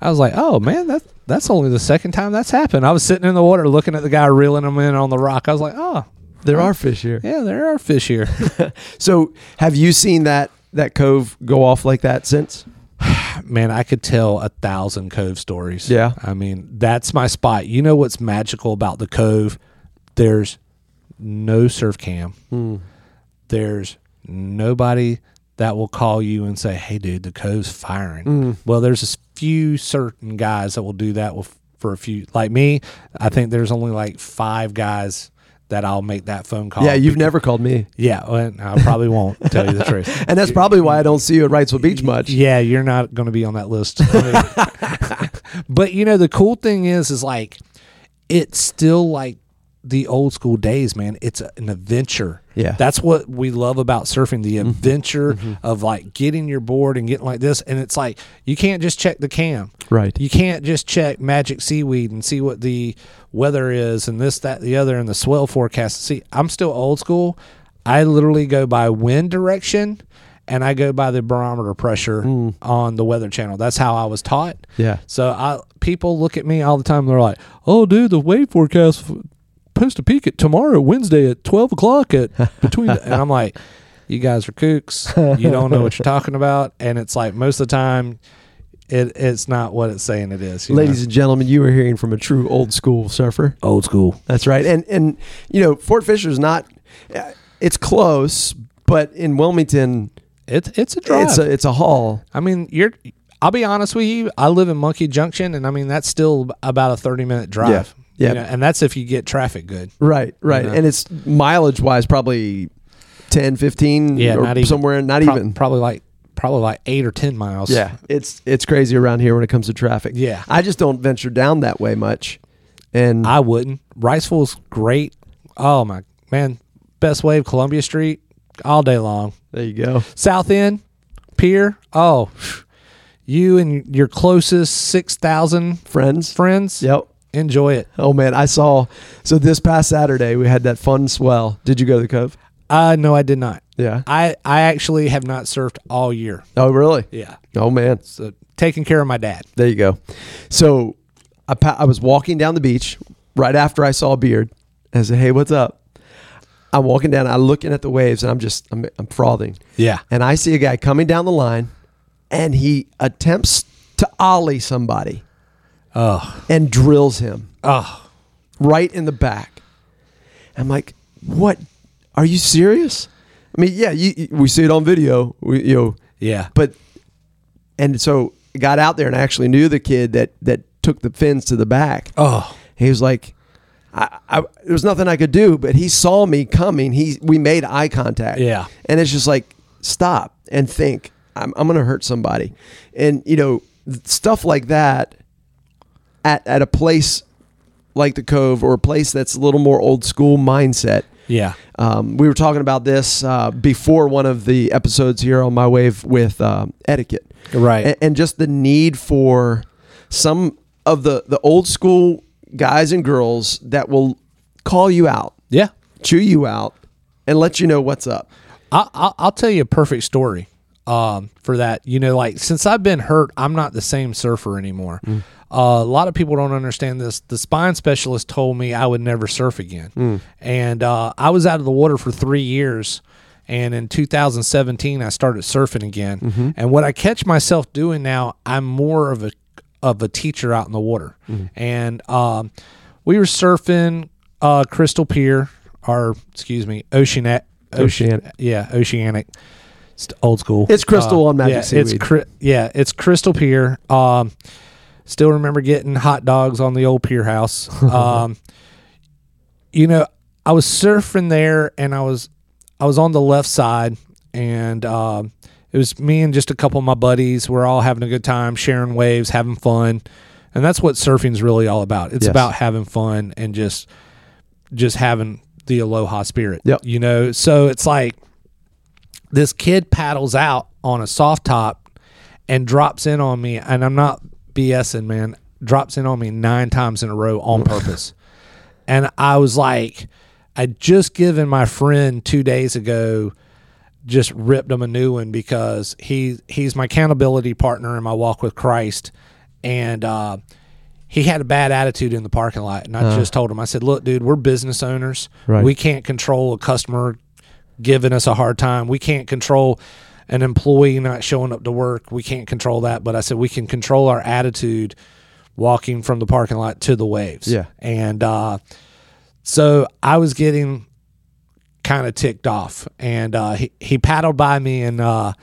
S3: i was like oh man that that's only the second time that's happened i was sitting in the water looking at the guy reeling them in on the rock i was like oh
S2: there are fish here.
S3: yeah there are fish here
S2: So, have you seen that that cove go off like that since?
S3: man i could tell a thousand cove stories
S2: Yeah.
S3: i mean that's my spot you know what's magical about the cove there's no surf cam
S2: Hmm.
S3: there's nobody that will call you and say, "Hey, dude, the cove's firing."
S2: Mm.
S3: Well, there's a few certain guys that will do that with, for a few. Like me, I think there's only like five guys that I'll make that phone call.
S2: yeah, you've never called me,
S3: Yeah, well, I probably won't tell you the truth.
S2: and that's probably why I don't see you at Wrightsville Beach much.
S3: Yeah, you're not going to be on that list. but you know, the cool thing is, is like it's still like the old school days, man. It's an adventure.
S2: Yeah.
S3: that's what we love about surfing: the mm-hmm. adventure mm-hmm. of like getting your board and getting like this. And it's like you can't just check the cam.
S2: Right.
S3: You can't just check Magic Seaweed and see what the weather is and this, that, the other, and the swell forecast. See, I'm still old school. I literally go by wind direction and I go by the barometer pressure mm. on the Weather Channel. That's how I was taught.
S2: Yeah.
S3: So I people look at me all the time. They're like, "Oh, dude, the wave forecast f- a peek at tomorrow, Wednesday at twelve o'clock at between." the-" and I'm like, "You guys are kooks. You don't know what you're talking about." And it's like most of the time, it it's not what it's saying it is.
S2: Ladies
S3: know?
S2: and gentlemen, you are hearing from a true old school surfer.
S3: old school.
S2: That's right. And and you know, Fort Fisher's not. uh, It's close, but in Wilmington,
S3: It's it's a drive.
S2: it's a it's a haul.
S3: I mean, you're. I'll be honest with you. I live in Monkey Junction, and I mean that's still about a thirty minute drive.
S2: Yeah.
S3: You know, and that's if you get traffic good.
S2: Right, right.
S3: know?
S2: And it's mileage wise, probably 10, 15,
S3: Yeah,
S2: or
S3: not even
S2: somewhere, not
S3: Prob-
S2: even.
S3: probably like probably like eight or ten miles.
S2: Yeah, it's it's crazy around here when it comes to traffic.
S3: Yeah.
S2: I just don't venture down that way much. And
S3: I wouldn't. Wrightsville's great. Oh my man, best wave Columbia Street all day long.
S2: there you go.
S3: South End Pier. Oh, you and your closest six thousand
S2: Friends.
S3: friends.
S2: Yep.
S3: Enjoy it.
S2: Oh man, I saw. So this past Saturday we had that fun swell. Did you go to the Cove?
S3: Uh no, I did not.
S2: Yeah.
S3: I I actually have not surfed all year.
S2: Oh really?
S3: Yeah.
S2: Oh man.
S3: So taking care of my dad.
S2: There you go. So I, pa- I was walking down the beach right after I saw Beard. I said, "Hey, what's up?" I'm walking down. I'm looking at the waves, and I'm just I'm, I'm frothing.
S3: Yeah.
S2: And I see a guy coming down the line, and he attempts to ollie somebody
S3: Oh.
S2: and drills him
S3: Oh.
S2: right in the back. I'm like, "What? Are you serious?" I mean, yeah, you, you- we see it on video. We, you know,
S3: Yeah.
S2: but and so I got out there and I actually knew the kid that that took the fins to the back.
S3: Oh.
S2: He was like, I, I there was nothing I could do, but he saw me coming. He we made eye contact.
S3: Yeah.
S2: and it's just like stop and think. I'm I'm gonna hurt somebody, and you know stuff like that at at a place like the Cove or a place that's a little more old school mindset.
S3: Yeah.
S2: Um, we were talking about this uh, before one of the episodes here on my wave with um, etiquette,
S3: Right.
S2: and, and just the need for some of the the old school guys and girls that will call you out,
S3: Yeah.
S2: chew you out, and let you know what's up.
S3: I, I'll, I'll tell you a perfect story um, for that. You know, like since I've been hurt, I'm not the same surfer anymore.
S2: Mm.
S3: Uh, a lot of people don't understand this. The spine specialist told me I would never surf again,
S2: Mm.
S3: and uh, I was out of the water for three years. And in 2017, I started surfing again.
S2: Mm-hmm.
S3: And what I catch myself doing now, I'm more of a of a teacher out in the water.
S2: Mm-hmm.
S3: And um, we were surfing uh, Crystal Pier, or excuse me, Oceanic.
S2: Oceanic.
S3: Yeah, Oceanic. It's old school.
S2: It's Crystal on Magic
S3: yeah,
S2: Seaweed.
S3: It's cri- yeah, it's Crystal Pier. Um, still remember getting hot dogs on the old pier house. Um, you know, I was surfing there, and I was I was on the left side, and um, it was me and just a couple of my buddies. We're all having a good time, sharing waves, having fun, and that's what surfing's really all about. It's
S2: Yes.
S3: about having fun and just just having the aloha spirit.
S2: Yep.
S3: You know, so it's like this kid paddles out on a soft top and drops in on me, and I'm not BSing, man. Drops in on me nine times in a row on purpose. and I was like, I'd just given my friend two days ago, just ripped him a new one because he he's my accountability partner in my walk with Christ, and uh, he had a bad attitude in the parking lot. And I just told him, I said, "Look, dude, we're business owners.
S2: Right.
S3: We can't control a customer giving us a hard time. We can't control." An employee not showing up to work, we can't control that. But I said we can control our attitude walking from the parking lot to the waves.
S2: Yeah.
S3: And uh, so I was getting kind of ticked off, and uh, he he paddled by me, and uh,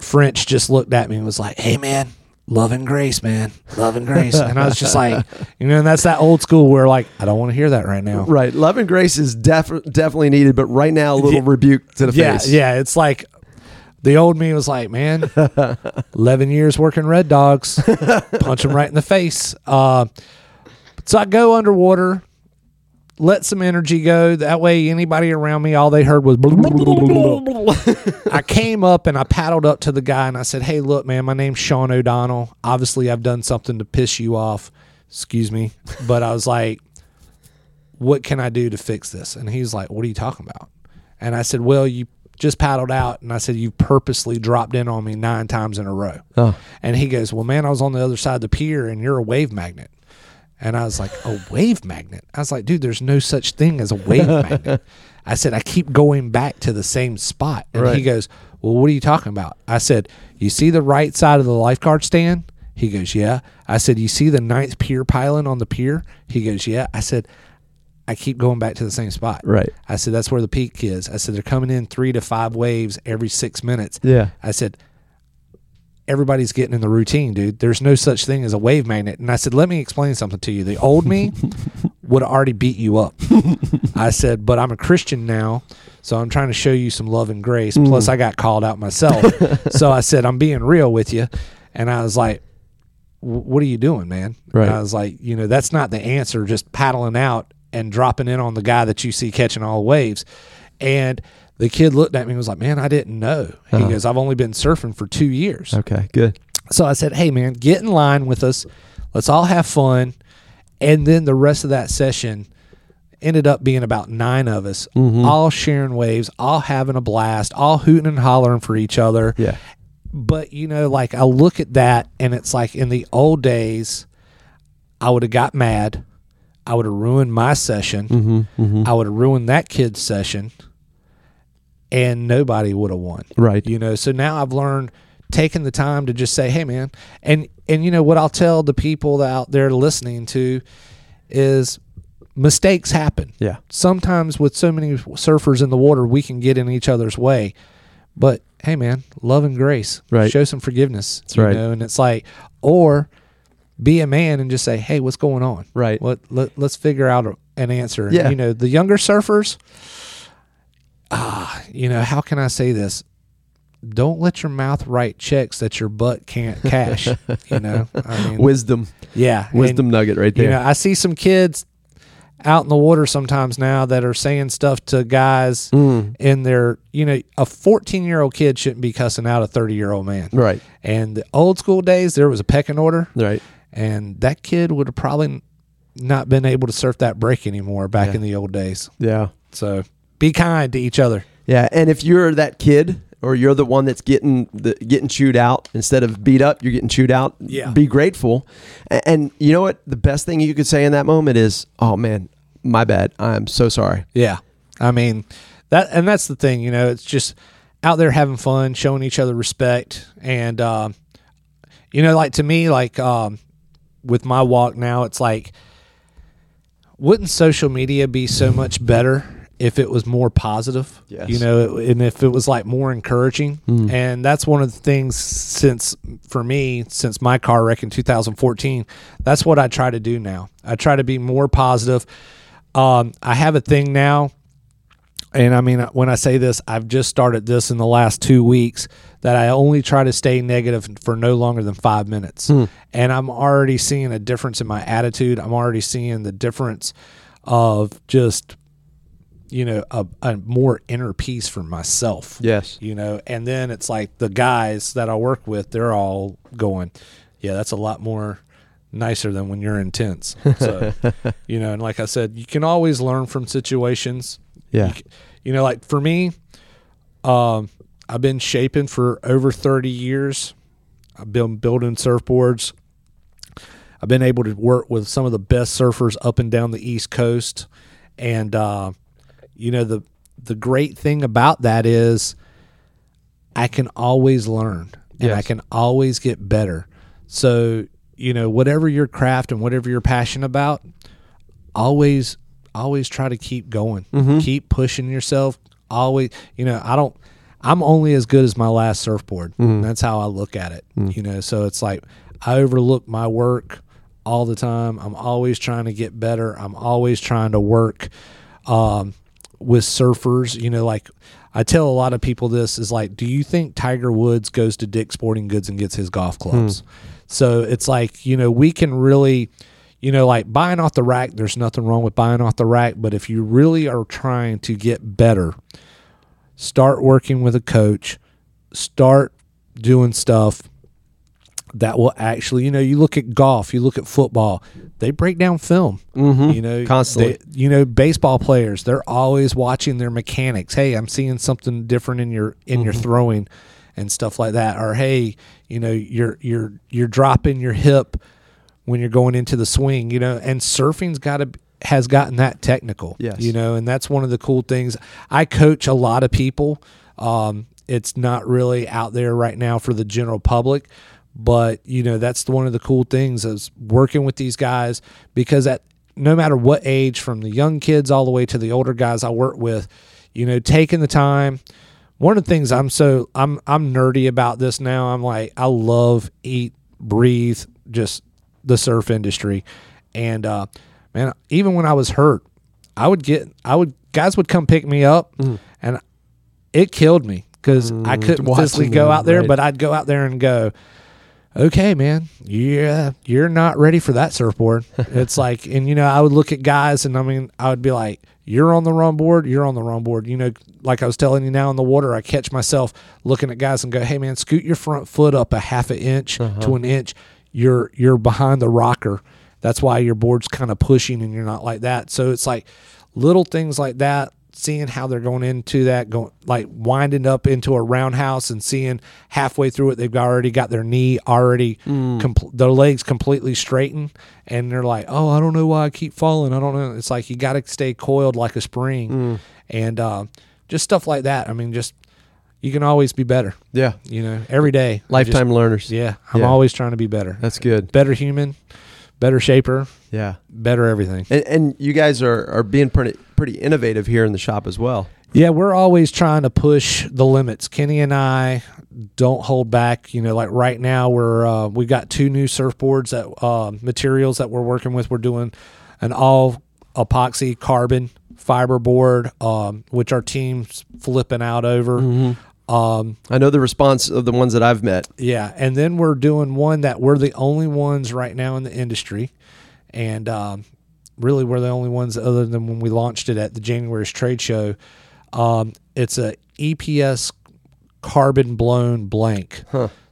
S3: French just looked at me and was like, "Hey, man." Love and grace, man. Love and grace. And I was just like, you know, and that's that old school where like, I don't want to hear that right now.
S2: Right, love and grace is def- definitely needed, but right now a little
S3: Yeah.
S2: rebuke to the
S3: Yeah,
S2: face.
S3: yeah. It's like the old me was like, man, eleven years working Red Dogs, punch him right in the face. Uh, so I go underwater, let some energy go. That way, anybody around me, all they heard was. blah, blah, blah, blah, blah. I came up and I paddled up to the guy and I said, "Hey, look, man, my name's Sean O'Donnell. Obviously, I've done something to piss you off. Excuse me, but I was like." what can I do to fix this? And he's like, what are you talking about? And I said, well, you just paddled out. And I said, you purposely dropped in on me nine times in a row.
S2: Oh.
S3: And he goes, well, man, I was on the other side of the pier and you're a wave magnet. And I was like, a wave magnet? I was like, dude, there's no such thing as a wave magnet. I said, I keep going back to the same spot. And he goes, well, what are you talking about? I said, you see the right side of the lifeguard stand? He goes, yeah. I said, you see the ninth pier pylon on the pier? He goes, yeah. I said, I keep going back to the same spot.
S2: Right.
S3: I said, that's where the peak is. I said, they're coming in three to five waves every six minutes.
S2: Yeah.
S3: I said, everybody's getting in the routine, dude. There's no such thing as a wave magnet. And I said, let me explain something to you. The old me would have already beat you up. I said, but I'm a Christian now, so I'm trying to show you some love and grace. Mm. Plus, I got called out myself. so I said, I'm being real with you. And I was like, what are you doing, man?
S2: Right.
S3: And I was like, you know, that's not the answer, just paddling out and dropping in on the guy that you see catching all waves. And the kid looked at me and was like, man, I didn't know. He
S2: Uh-huh.
S3: goes, I've only been surfing for two years.
S2: Okay, good.
S3: So I said, hey, man, get in line with us. Let's all have fun. And then the rest of that session ended up being about nine of us,
S2: Mm-hmm.
S3: all sharing waves, all having a blast, all hooting and hollering for each other.
S2: Yeah.
S3: But, you know, like I look at that and it's like in the old days, I would have got mad. I would have ruined my session.
S2: Mm-hmm.
S3: I would have ruined that kid's session. And nobody would have won
S2: Right.
S3: you know so now i've learned taking the time to just say hey man and and you know what i'll tell the people that out there listening to is mistakes happen
S2: Yeah.
S3: sometimes with so many surfers in the water we can get in each other's way but hey man love and grace
S2: Right.
S3: show some forgiveness
S2: That's
S3: you
S2: right.
S3: know and it's like or be a man and just say hey what's going on
S2: Right.
S3: let, let, let's figure out a, an answer And,
S2: Yeah.
S3: you know the younger surfers ah you know how can i say this don't let your mouth write checks that your butt can't cash you know i mean
S2: Wisdom,
S3: yeah and,
S2: wisdom nugget right there.
S3: you know i see some kids out in the water sometimes now that are saying stuff to guys
S2: Mm.
S3: in their you know a 14 year old kid shouldn't be cussing out a 30 year old man
S2: Right.
S3: and the old school days there was a pecking order
S2: Right.
S3: And that kid would have probably not been able to surf that break anymore back
S2: Yeah.
S3: in the old days
S2: Yeah.
S3: so be kind to each other
S2: Yeah, and if you're that kid or you're the one that's getting the getting chewed out instead of beat up, you're getting chewed out.
S3: Yeah.
S2: Be grateful. A- And, you know what? The best thing you could say in that moment is, "Oh man, my bad. I'm so sorry."
S3: Yeah. I mean, that and that's the thing, you know, it's just out there having fun, showing each other respect and um you know, like to me like um with my walk now, it's like wouldn't social media be so much better if it was more positive?
S2: Yes.
S3: You know, and if it was like more encouraging. And that's one of the things since for me, since my car wreck in 2014, that's what I try to do now. I try to be more positive. Um, I have a thing now and I mean, uh, when I say this, I've just started this in the last two weeks that I only try to stay negative for no longer than five minutes. Hmm. And I'm already seeing a difference in my attitude. I'm already seeing the difference of just, you know, a, a more inner peace for myself.
S2: Yes.
S3: You know, and then it's like the guys that I work with, they're all going, yeah, that's a lot more nicer than when you're intense. So, you know, and like I said, you can always learn from situations.
S2: Yeah.
S3: You, you know, like for me, um, I've been shaping for over 30 years. I've been building surfboards. I've been able to work with some of the best surfers up and down the East Coast. And, uh, you know, the, the great thing about that is I can always learn and I can always get better. So, you know, whatever your craft and whatever you're passionate about, always always try to keep going. Mm-hmm. Keep pushing yourself. Always, you know, I don't I'm only as good as my last surfboard. Mm-hmm. That's how I look at it. Mm. You know, so it's like I overlook my work all the time. I'm always trying to get better. I'm always trying to work um, with surfers. You know, like I tell a lot of people this is like, do you think Tiger Woods goes to Dick's Sporting Goods and gets his golf clubs? Hmm. So it's like, you know, we can really, you know, like buying off the rack, there's nothing wrong with buying off the rack. But if you really are trying to get better, start working with a coach, start doing stuff that will actually, you know, you look at golf, you look at football, they break down film. Mm-hmm. You know,
S2: Constantly.
S3: they- you know, baseball players, they're always watching their mechanics. Hey, I'm seeing something different in your in your throwing and stuff like that. Or hey, you know, you're you're you're dropping your hip when you're going into the swing, you know, and surfing's got to has gotten that technical.
S2: Yes.
S3: You know, and that's one of the cool things. I coach a lot of people. Um, it's not really out there right now for the general public, but you know, that's one of the cool things is working with these guys because at no matter what age, from the young kids all the way to the older guys I work with, you know, taking the time one of the things I'm so I'm I'm nerdy about this now. I'm like I love eat breathe just the surf industry, and uh, man, even when I was hurt, I would get I would guys would come pick me up, and it killed me because I couldn't physically go out there,
S2: right.
S3: but I'd go out there and go. Okay, man. Yeah, you're not ready for that surfboard. it's like, and you know, I would look at guys, and I mean, I would be like, "You're on the wrong board. You're on the wrong board." You know, like I was telling you now in the water, I catch myself looking at guys and go, "Hey, man, scoot your front foot up a half an inch to an inch. You're you're behind the rocker. That's why your board's kind of pushing, and you're not like that." So it's like little things like that seeing how they're going into that going like winding up into a roundhouse and seeing halfway through it they've already got their knee already compl- their legs completely straightened and they're like oh i don't know why i keep falling. I don't know. It's like you got to stay coiled like a spring. And uh, just stuff like that. I mean just you can always be better
S2: Yeah.
S3: you know every day
S2: Lifetime
S3: just-
S2: learners.
S3: yeah i'm
S2: Yeah.
S3: always trying to be better
S2: That's good.
S3: better human better shaper
S2: Yeah.
S3: better everything
S2: And, and you guys are, are being pretty pretty innovative here in the shop as well.
S3: Yeah, we're always trying to push the limits. Kenny and I don't hold back. You know, like right now we're uh, we got two new surfboards that uh, materials that we're working with. We're doing an all epoxy carbon fiber board, um, which our team's flipping out over. Um,
S2: I know the response of the ones that I've met.
S3: yeah, and then we're doing one that we're the only ones right now in the industry, and um, really we're the only ones other than when we launched it at the January's trade show. Um, it's a EPS carbon blown blank,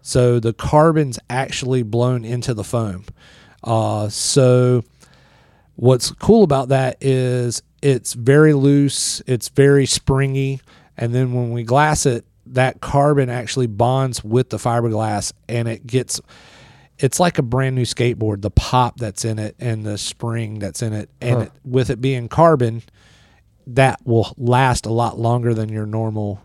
S3: so the carbon's actually blown into the foam. Uh, so what's cool about that is it's very loose, it's very springy, and then when we glass it, that carbon actually bonds with the fiberglass and it gets it's like a brand new skateboard the pop that's in it and the spring that's in it and it, with it being carbon that will last a lot longer than your normal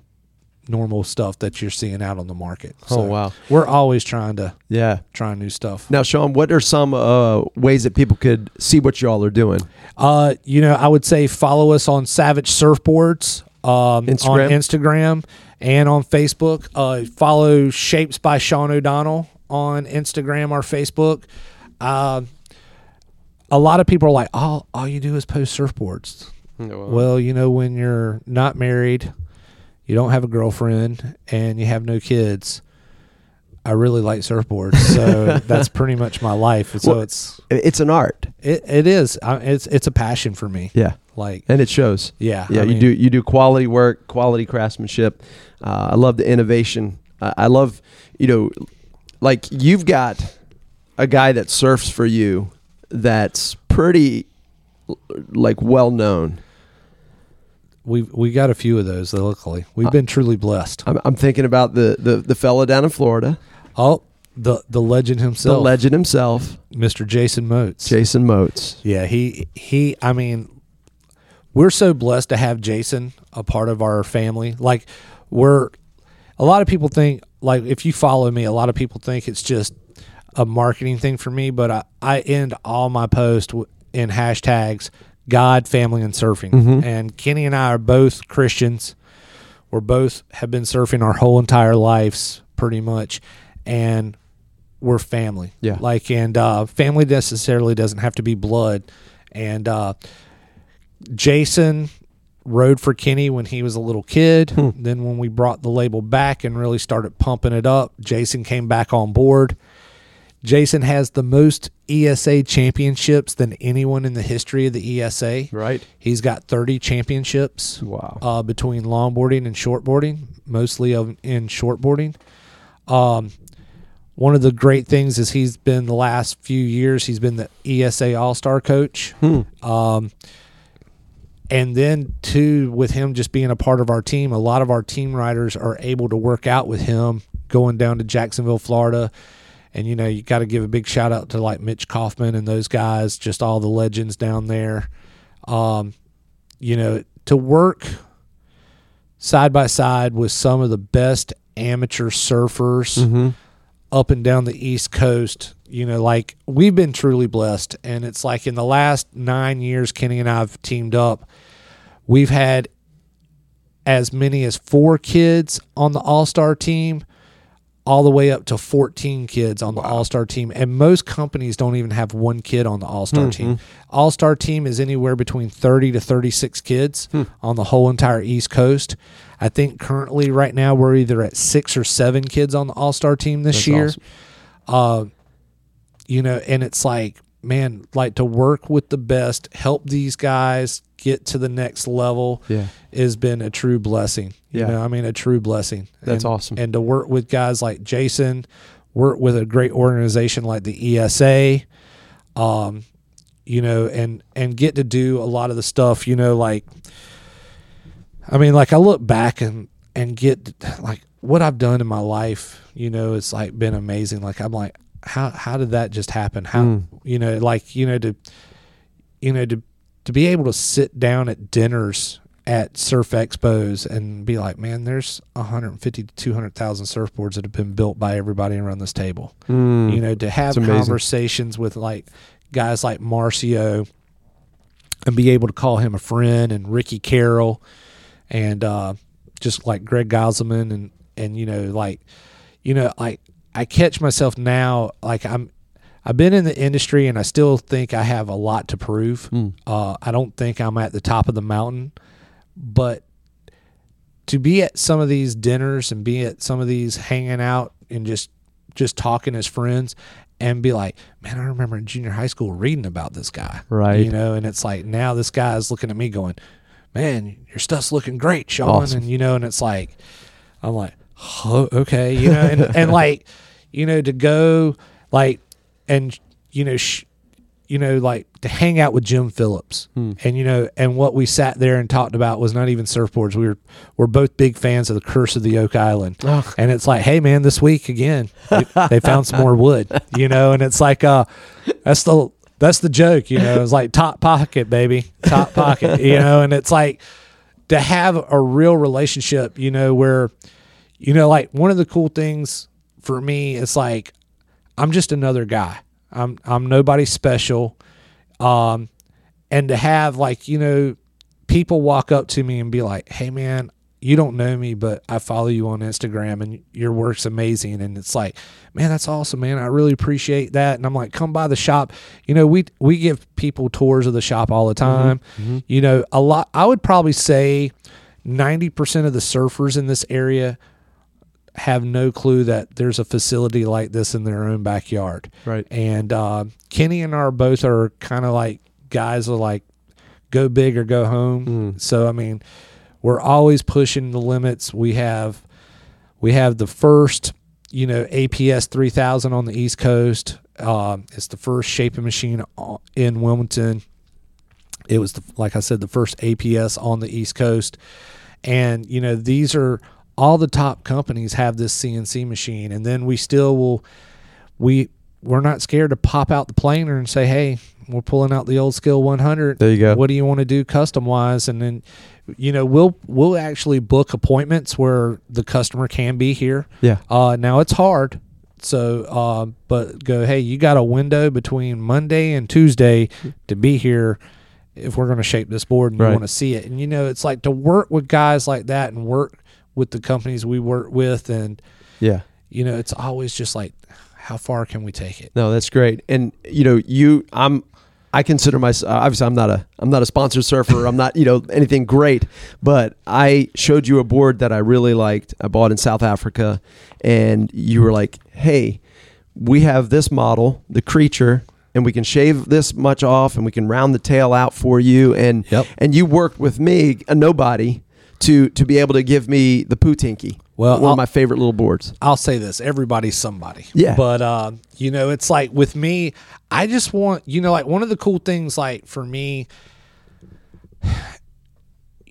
S3: normal stuff that you're seeing out on the market
S2: Oh, wow.
S3: we're always trying to
S2: Yeah.
S3: try new stuff
S2: Now, Sean, what are some uh, ways that people could see what y'all are doing?
S3: Uh, you know, I would say follow us on Savage Surfboards um,
S2: Instagram?
S3: on Instagram and on Facebook. Uh, follow Shapes by Sean O'Donnell on Instagram or Facebook. Uh, a lot of people are like, "All all you do is post surfboards." Well, you know, when you're not married, you don't have a girlfriend, and you have no kids. I really like surfboards, so that's pretty much my life. So
S2: Well,
S3: it's
S2: It's an art.
S3: it, it is. I, it's it's a passion for me.
S2: Yeah.
S3: Like
S2: And it shows.
S3: yeah,
S2: Yeah,
S3: I
S2: you
S3: mean,
S2: do you do quality work, quality craftsmanship. Uh, I love the innovation. I I love you know, like you've got a guy that surfs for you that's pretty like well known.
S3: We we got a few of those. Luckily, we've uh, been truly blessed.
S2: I'm, I'm thinking about the, the the fella down in Florida,
S3: Oh, the the legend himself, the
S2: legend himself,
S3: Mr. Jason Motes.
S2: Jason Motes.
S3: Yeah, he he. I mean, we're so blessed to have Jason a part of our family. Like, we're a lot of people think like if you follow me, a lot of people think it's just a marketing thing for me. But I I end all my posts in hashtags God, family, and surfing. And Kenny and I are both Christians. We're both have been surfing our whole entire lives, pretty much, and we're family.
S2: Yeah.
S3: Like, and uh, family necessarily doesn't have to be blood. And uh, Jason rode for Kenny when he was a little kid. Then when we brought the label back and really started pumping it up, Jason came back on board. Jason has the most ESA championships than anyone in the history of the ESA.
S2: Right.
S3: He's got 30 championships
S2: Wow.
S3: uh, between longboarding and shortboarding, mostly of in shortboarding. Um, one of the great things is he's been the last few years he's been the ESA All Star coach. Um, and then too with him just being a part of our team, a lot of our team riders are able to work out with him going down to Jacksonville, Florida. And you know, you got to give a big shout out to like Mitch Kaufman and those guys, just all the legends down there. Um, you know, to work side by side with some of the best amateur surfers up and down the East Coast. You know, like we've been truly blessed. And it's like in the last nine years, Kenny and I have teamed up, we've had as many as four kids on the All Star team, all the way up to 14 kids on the All Star team. And most companies don't even have one kid on the All Star team. All Star team is anywhere between 30 to 36 kids on the whole entire East Coast. I think currently, right now, we're either at six or seven kids on the All Star team this
S2: That's
S3: year
S2: awesome.
S3: uh, you know, and it's like, man, like to work with the best, help these guys get to the next level
S2: Yeah.
S3: has been a true blessing. You
S2: Yeah.
S3: know, I mean, a true blessing.
S2: That's
S3: And-
S2: awesome.
S3: And to work with guys like Jason, work with a great organization like the ESA, um, you know, and and get to do a lot of the stuff, you know, like I mean, like I look back and and get like what I've done in my life, you know, it's like been amazing. Like I'm like, how how did that just happen? How
S2: Mm.
S3: you know, like you know to you know to to be able to sit down at dinners at surf expos and be like, man, there's 150 to 200,000 surfboards that have been built by everybody around this table.
S2: Mm.
S3: You know, to have conversations with like guys like Marcio and be able to call him a friend and Ricky Carroll and uh, just like Greg Geiselman and and you know like you know like I catch myself now like I'm I've been in the industry and I still think I have a lot to prove.
S2: Mm.
S3: Uh, I don't think I'm at the top of the mountain, but to be at some of these dinners and be at some of these hanging out and just just talking as friends and be like, man, I remember in junior high school reading about this guy,
S2: Right.
S3: You know, and it's like now this guy is looking at me going, man, your stuff's looking great, Sean,
S2: Awesome.
S3: and you know, and it's like, I'm like, oh, okay, you know, and and like, you know, to go like, and you know, sh- you know, like to hang out with Jim Phillips,
S2: Hmm.
S3: and you know, and what we sat there and talked about was not even surfboards. We were we're both big fans of the Curse of the Oak Island,
S2: Oh.
S3: and it's like, hey man, this week again, they, they found some more wood, you know, and it's like, uh, that's the that's the joke, you know, it's like top pocket, baby, top pocket, you know, and it's like to have a real relationship, you know, where, you know, like one of the cool things for me is like I'm just another guy. I'm I'm nobody special. Um and to have like, you know, people walk up to me and be like, "Hey man, you don't know me, but I follow you on Instagram and your work's amazing." And it's like, "Man, that's awesome, man. I really appreciate that." And I'm like, "Come by the shop." You know, we we give people tours of the shop all the time. You know, a lot I would probably say 90% of the surfers in this area have no clue that there's a facility like this in their own backyard.
S2: Right.
S3: And uh, Kenny and I are both are kind of like guys are like go big or go home. So I mean, we're always pushing the limits. We have we have the first you know APS 3000 on the East Coast. Um, it's the first shaping machine in Wilmington. It was the, like I said, the first APS on the East Coast, and you know these are all the top companies have this CNC machine, and then we still will we we're not scared to pop out the planer and say, hey, we're pulling out the old Skil 100.
S2: There you go.
S3: What do you want to do custom wise? And then, you know, we'll we'll actually book appointments where the customer can be here.
S2: Yeah.
S3: Uh, now it's hard. So, uh, but go, hey, you got a window between Monday and Tuesday to be here if we're going to shape this board and
S2: Right.
S3: you want to see it. And, you know, it's like to work with guys like that and work with the companies we work with. And,
S2: Yeah.
S3: you know, it's always just like, how far can we take it?
S2: No, that's great. And you know, you, I'm, I consider myself obviously I'm not a I'm not a sponsored surfer. I'm not you know anything great, but I showed you a board that I really liked. I bought in South Africa, and you were like, "Hey, we have this model, the creature." And we can shave this much off, and we can round the tail out for you. And
S3: Yep.
S2: and you worked with me, a nobody, to to be able to give me the Putinky.
S3: Well,
S2: one
S3: I'll-
S2: of my favorite little boards.
S3: I'll say this: everybody's somebody.
S2: Yeah.
S3: But uh, you know, it's like with me, I just want you know, like one of the cool things, like for me,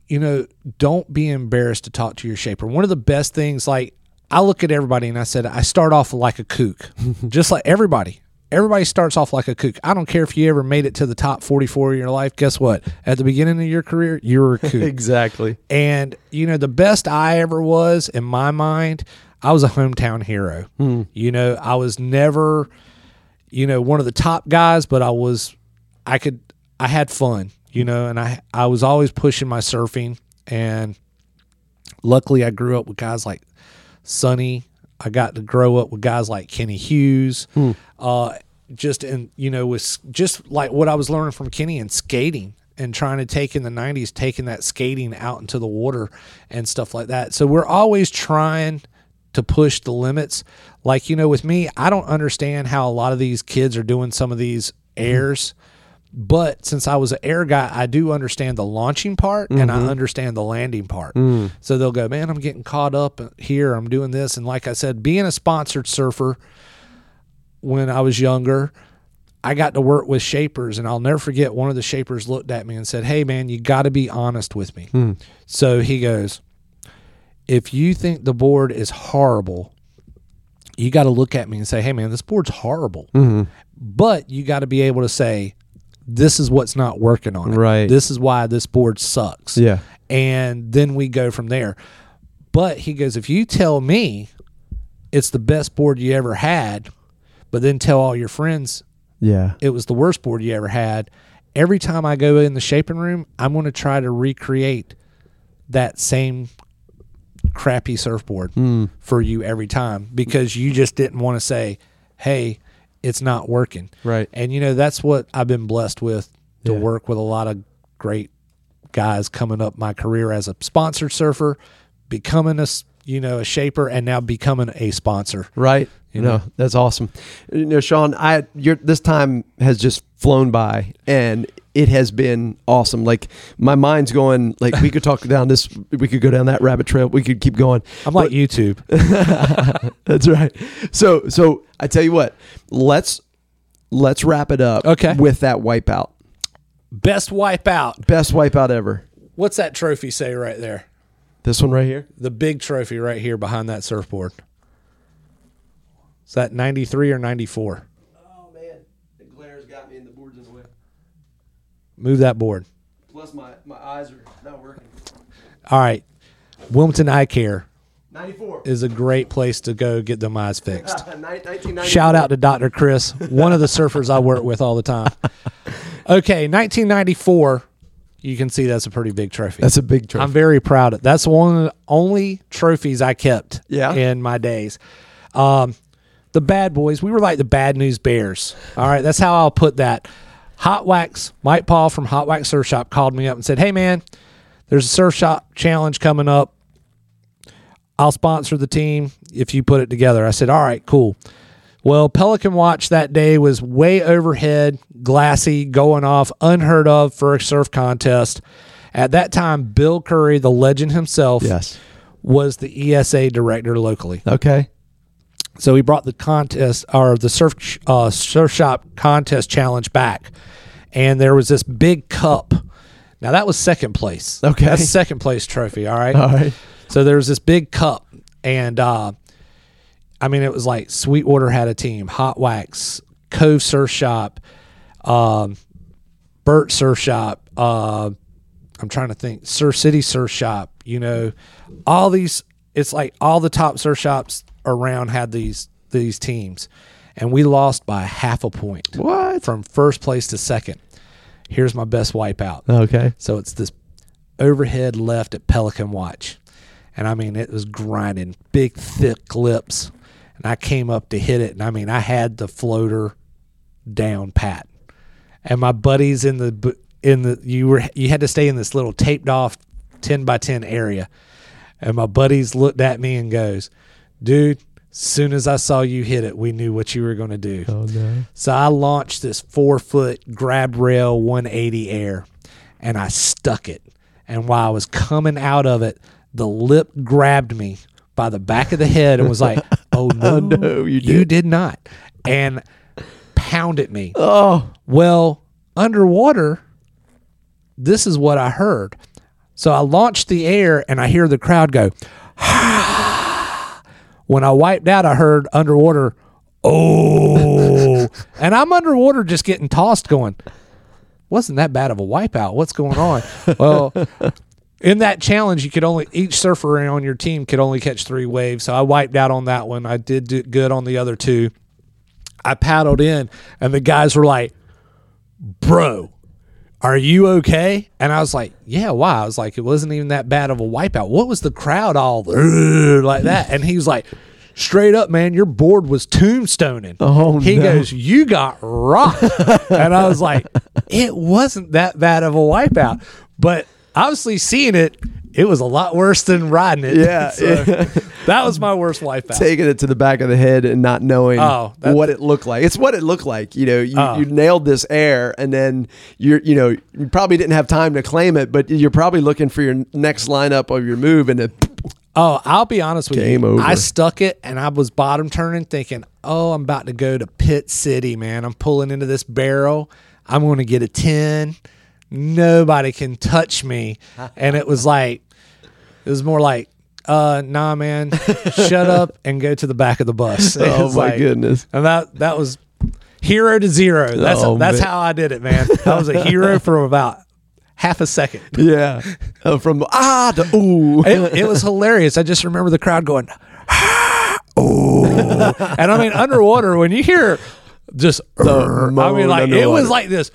S3: you know, don't be embarrassed to talk to your shaper. One of the best things, like I look at everybody and I said, I start off like a kook, just like everybody. Everybody starts off like a kook. I don't care if you ever made it to the top 44 of your life. Guess what? At the beginning of your career, you were a kook.
S2: Exactly.
S3: And you know, the best I ever was in my mind, I was a hometown hero. Hmm. You know, I was never, you know, one of the top guys, but I was, I could, I had fun. You know, and I I was always pushing my surfing, and luckily I grew up with guys like Sonny. I got to grow up with guys like Kenny Hughes. Uh, just in you know with just like what I was learning from Kenny and skating and trying to take in the 90s taking that skating out into the water and stuff like that. So we're always trying to push the limits. Like you know with me, I don't understand how a lot of these kids are doing some of these airs. But since I was an air guy, I do understand the launching part and I mm-hmm. understand the landing part. Mm. So they'll go, man, I'm getting caught up here. I'm doing this. And like I said, being a sponsored surfer when I was younger, I got to work with shapers. And I'll never forget one of the shapers looked at me and said, Hey, man, you got to be honest with me. Hmm. So he goes, If you think the board is horrible, you got to look at me and say, Hey, man, this board's horrible. Mm-hmm. But you got to be able to say, this is what's not working on it.
S2: Right.
S3: This is why this board sucks.
S2: Yeah.
S3: And then we go from there. But he goes, if you tell me it's the best board you ever had, but then tell all your friends
S2: Yeah.
S3: it was the worst board you ever had, every time I go in the shaping room, I'm going to try to recreate that same crappy surfboard
S2: Hmm.
S3: for you every time because you just didn't want to say, hey, it's not working.
S2: Right.
S3: And you know, that's what I've been blessed with to
S2: Yeah.
S3: work with a lot of great guys coming up my career as a sponsored surfer, becoming a you know a shaper, and now becoming a sponsor.
S2: Right. You
S3: know?
S2: know, that's awesome. You know, Sean, I your this time has just flown by and it has been awesome. Like my mind's going like we could talk down this we could go down that rabbit trail. We could keep going.
S3: I'm like YouTube.
S2: That's right. So so I tell you what, let's let's wrap it up
S3: Okay.
S2: with that wipeout.
S3: Best wipeout.
S2: Best wipeout ever.
S3: What's that trophy say right there?
S2: This one right here.
S3: The big trophy right here behind that surfboard. Is that 93 or 94?
S2: Oh man, the glare's got me and the board's in the way.
S3: Move that board.
S2: Plus my, my eyes are not working.
S3: All right. Wilmington Eye Care
S2: 94.
S3: is a great place to go get them eyes fixed. Shout out to Dr. Chris, one of the surfers I work with all the time. Okay, 1994. You can see that's a pretty big trophy.
S2: That's a big trophy.
S3: I'm very proud of. That's one of the only trophies I kept
S2: Yeah?
S3: in my days. Um, the bad boys, we were like the bad news bears. All right, that's how I'll put that. Hot Wax, Mike Paul from Hot Wax Surf Shop called me up and said, "Hey man, there's a surf shop challenge coming up. I'll sponsor the team if you put it together." I said, "All right, cool." Well, Pelican Watch that day was way overhead, glassy, going off, unheard of for a surf contest. At that time, Bill Curry, the legend himself,
S2: yes.
S3: was the ESA director locally.
S2: Okay.
S3: So he brought the contest or the surf uh, surf shop contest challenge back, and there was this big cup. Now that was second place.
S2: Okay.
S3: that's second place trophy. All right.
S2: All right.
S3: So there was this big cup, and uh, I mean, it was like Sweetwater had a team, Hot Wax, Cove Surf Shop, um, Bert Surf Shop. Uh, I'm trying to think, Surf City Surf Shop. You know, all these. It's like all the top surf shops around had these these teams, and we lost by half a point
S2: What?
S3: from first place to second. Here's my best wipeout.
S2: Okay.
S3: So it's this overhead left at Pelican Watch. And I mean, it was grinding, big, thick lips. And I came up to hit it. And I mean, I had the floater down pat. And my buddies in the, in the, you were, you had to stay in this little taped off 10 by 10 area. And my buddies looked at me and goes, dude, soon as I saw you hit it, we knew what you were going to do.
S2: Oh no.
S3: So I launched this four foot grab rail 180 air and I stuck it. And while I was coming out of it, the lip grabbed me by the back of the head and was like, Oh no,
S2: no, you
S3: you
S2: did."
S3: did not. And pounded me.
S2: Oh.
S3: Well, underwater, this is what I heard. So I launched the air and I hear the crowd go, when I wiped out, I heard underwater, oh, and I'm underwater just getting tossed going, wasn't that bad of a wipeout. What's going on? well, in that challenge, you could only, each surfer on your team could only catch three waves. So I wiped out on that one. I did do good on the other two. I paddled in, and the guys were like, bro, Are you okay? And I was like, Yeah, why? I was like, It wasn't even that bad of a wipeout. What was the crowd all like that? And he was like, Straight up, man, your board was tombstoning.
S2: Oh,
S3: he
S2: no.
S3: goes, You got rocked. and I was like, It wasn't that bad of a wipeout. But obviously, seeing it, it was a lot worse than riding it.
S2: Yeah,
S3: So,
S2: yeah.
S3: That was my worst wipeout.
S2: taking it to the back of the head and not knowing
S3: Oh,
S2: what it looked like. It's what it looked like. You know, you,
S3: Oh.
S2: you nailed this air, and then you're, you know, you probably didn't have time to claim it, but you're probably looking for your next lineup of your move, and it,
S3: Oh, I'll be honest with
S2: Game
S3: you.
S2: over.
S3: I stuck it and I was bottom turning thinking, oh, I'm about to go to Pit City, man. I'm pulling into this barrel. I'm going to get a 10. Nobody can touch me. and it was like, it was more like, uh, nah, man, shut up and go to the back of the bus.
S2: Oh my
S3: like-
S2: goodness.
S3: And that, that was hero to zero. That's,
S2: Oh,
S3: that's
S2: man.
S3: how I did it, man. I was a hero for about half a second.
S2: Yeah, oh, from ah to ooh.
S3: it, it was hilarious. I just remember the crowd going, "Oh!" and I mean, underwater when you hear just, I mean, like it was like this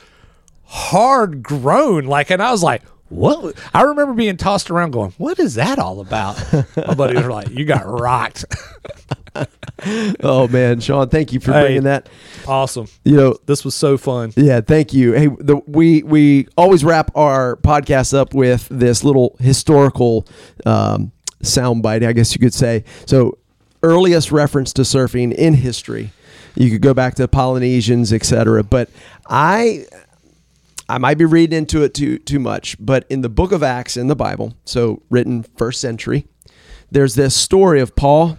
S3: hard groan, like, and I was like. What I remember being tossed around, going, "What is that all about?" My buddies were like, "You got rocked."
S2: oh man, Sean, thank you for
S3: Hey.
S2: bringing that.
S3: awesome.
S2: You know,
S3: This was so fun.
S2: Yeah, thank you. Hey, the, we we always wrap our podcast up with this little historical um, soundbite, I guess you could say. So, earliest reference to surfing in history. You could go back to Polynesians, etc. But I I might be reading into it too too much, but in the book of Acts in the Bible, so written first century, there's this story of Paul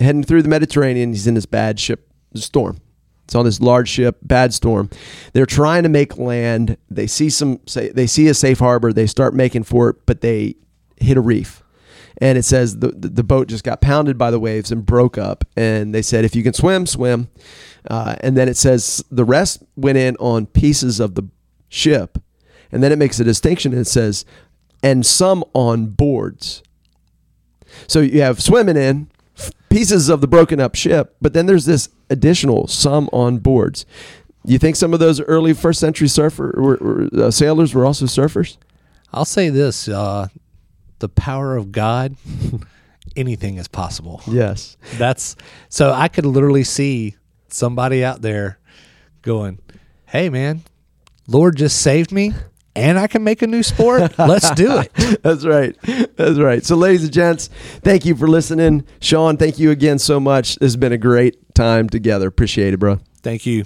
S2: heading through the Mediterranean. He's in this bad ship the storm. It's on this large ship, bad storm. They're trying to make land. They see some say they see a safe harbor. They start making for it, but they hit a reef. And it says the, the, the boat just got pounded by the waves and broke up. And they said, if you can swim, swim. Uh, and then it says the rest went in on pieces of the ship. And then it makes a distinction and it says, and some on boards. So you have swimming in pieces of the broken up ship, but then there's this additional some on boards. You think some of those early first century surfer were, were, uh, sailors were also surfers?
S3: I'll say this: uh, the power of God, anything is possible.
S2: Yes.
S3: That's so I could literally see somebody out there going, "Hey, man, Lord just saved me, and I can make a new sport. Let's do it."
S2: That's right. That's right. So, ladies and gents, thank you for listening. Sean, thank you again so much. This has been a great time together. Appreciate it, bro.
S3: Thank you.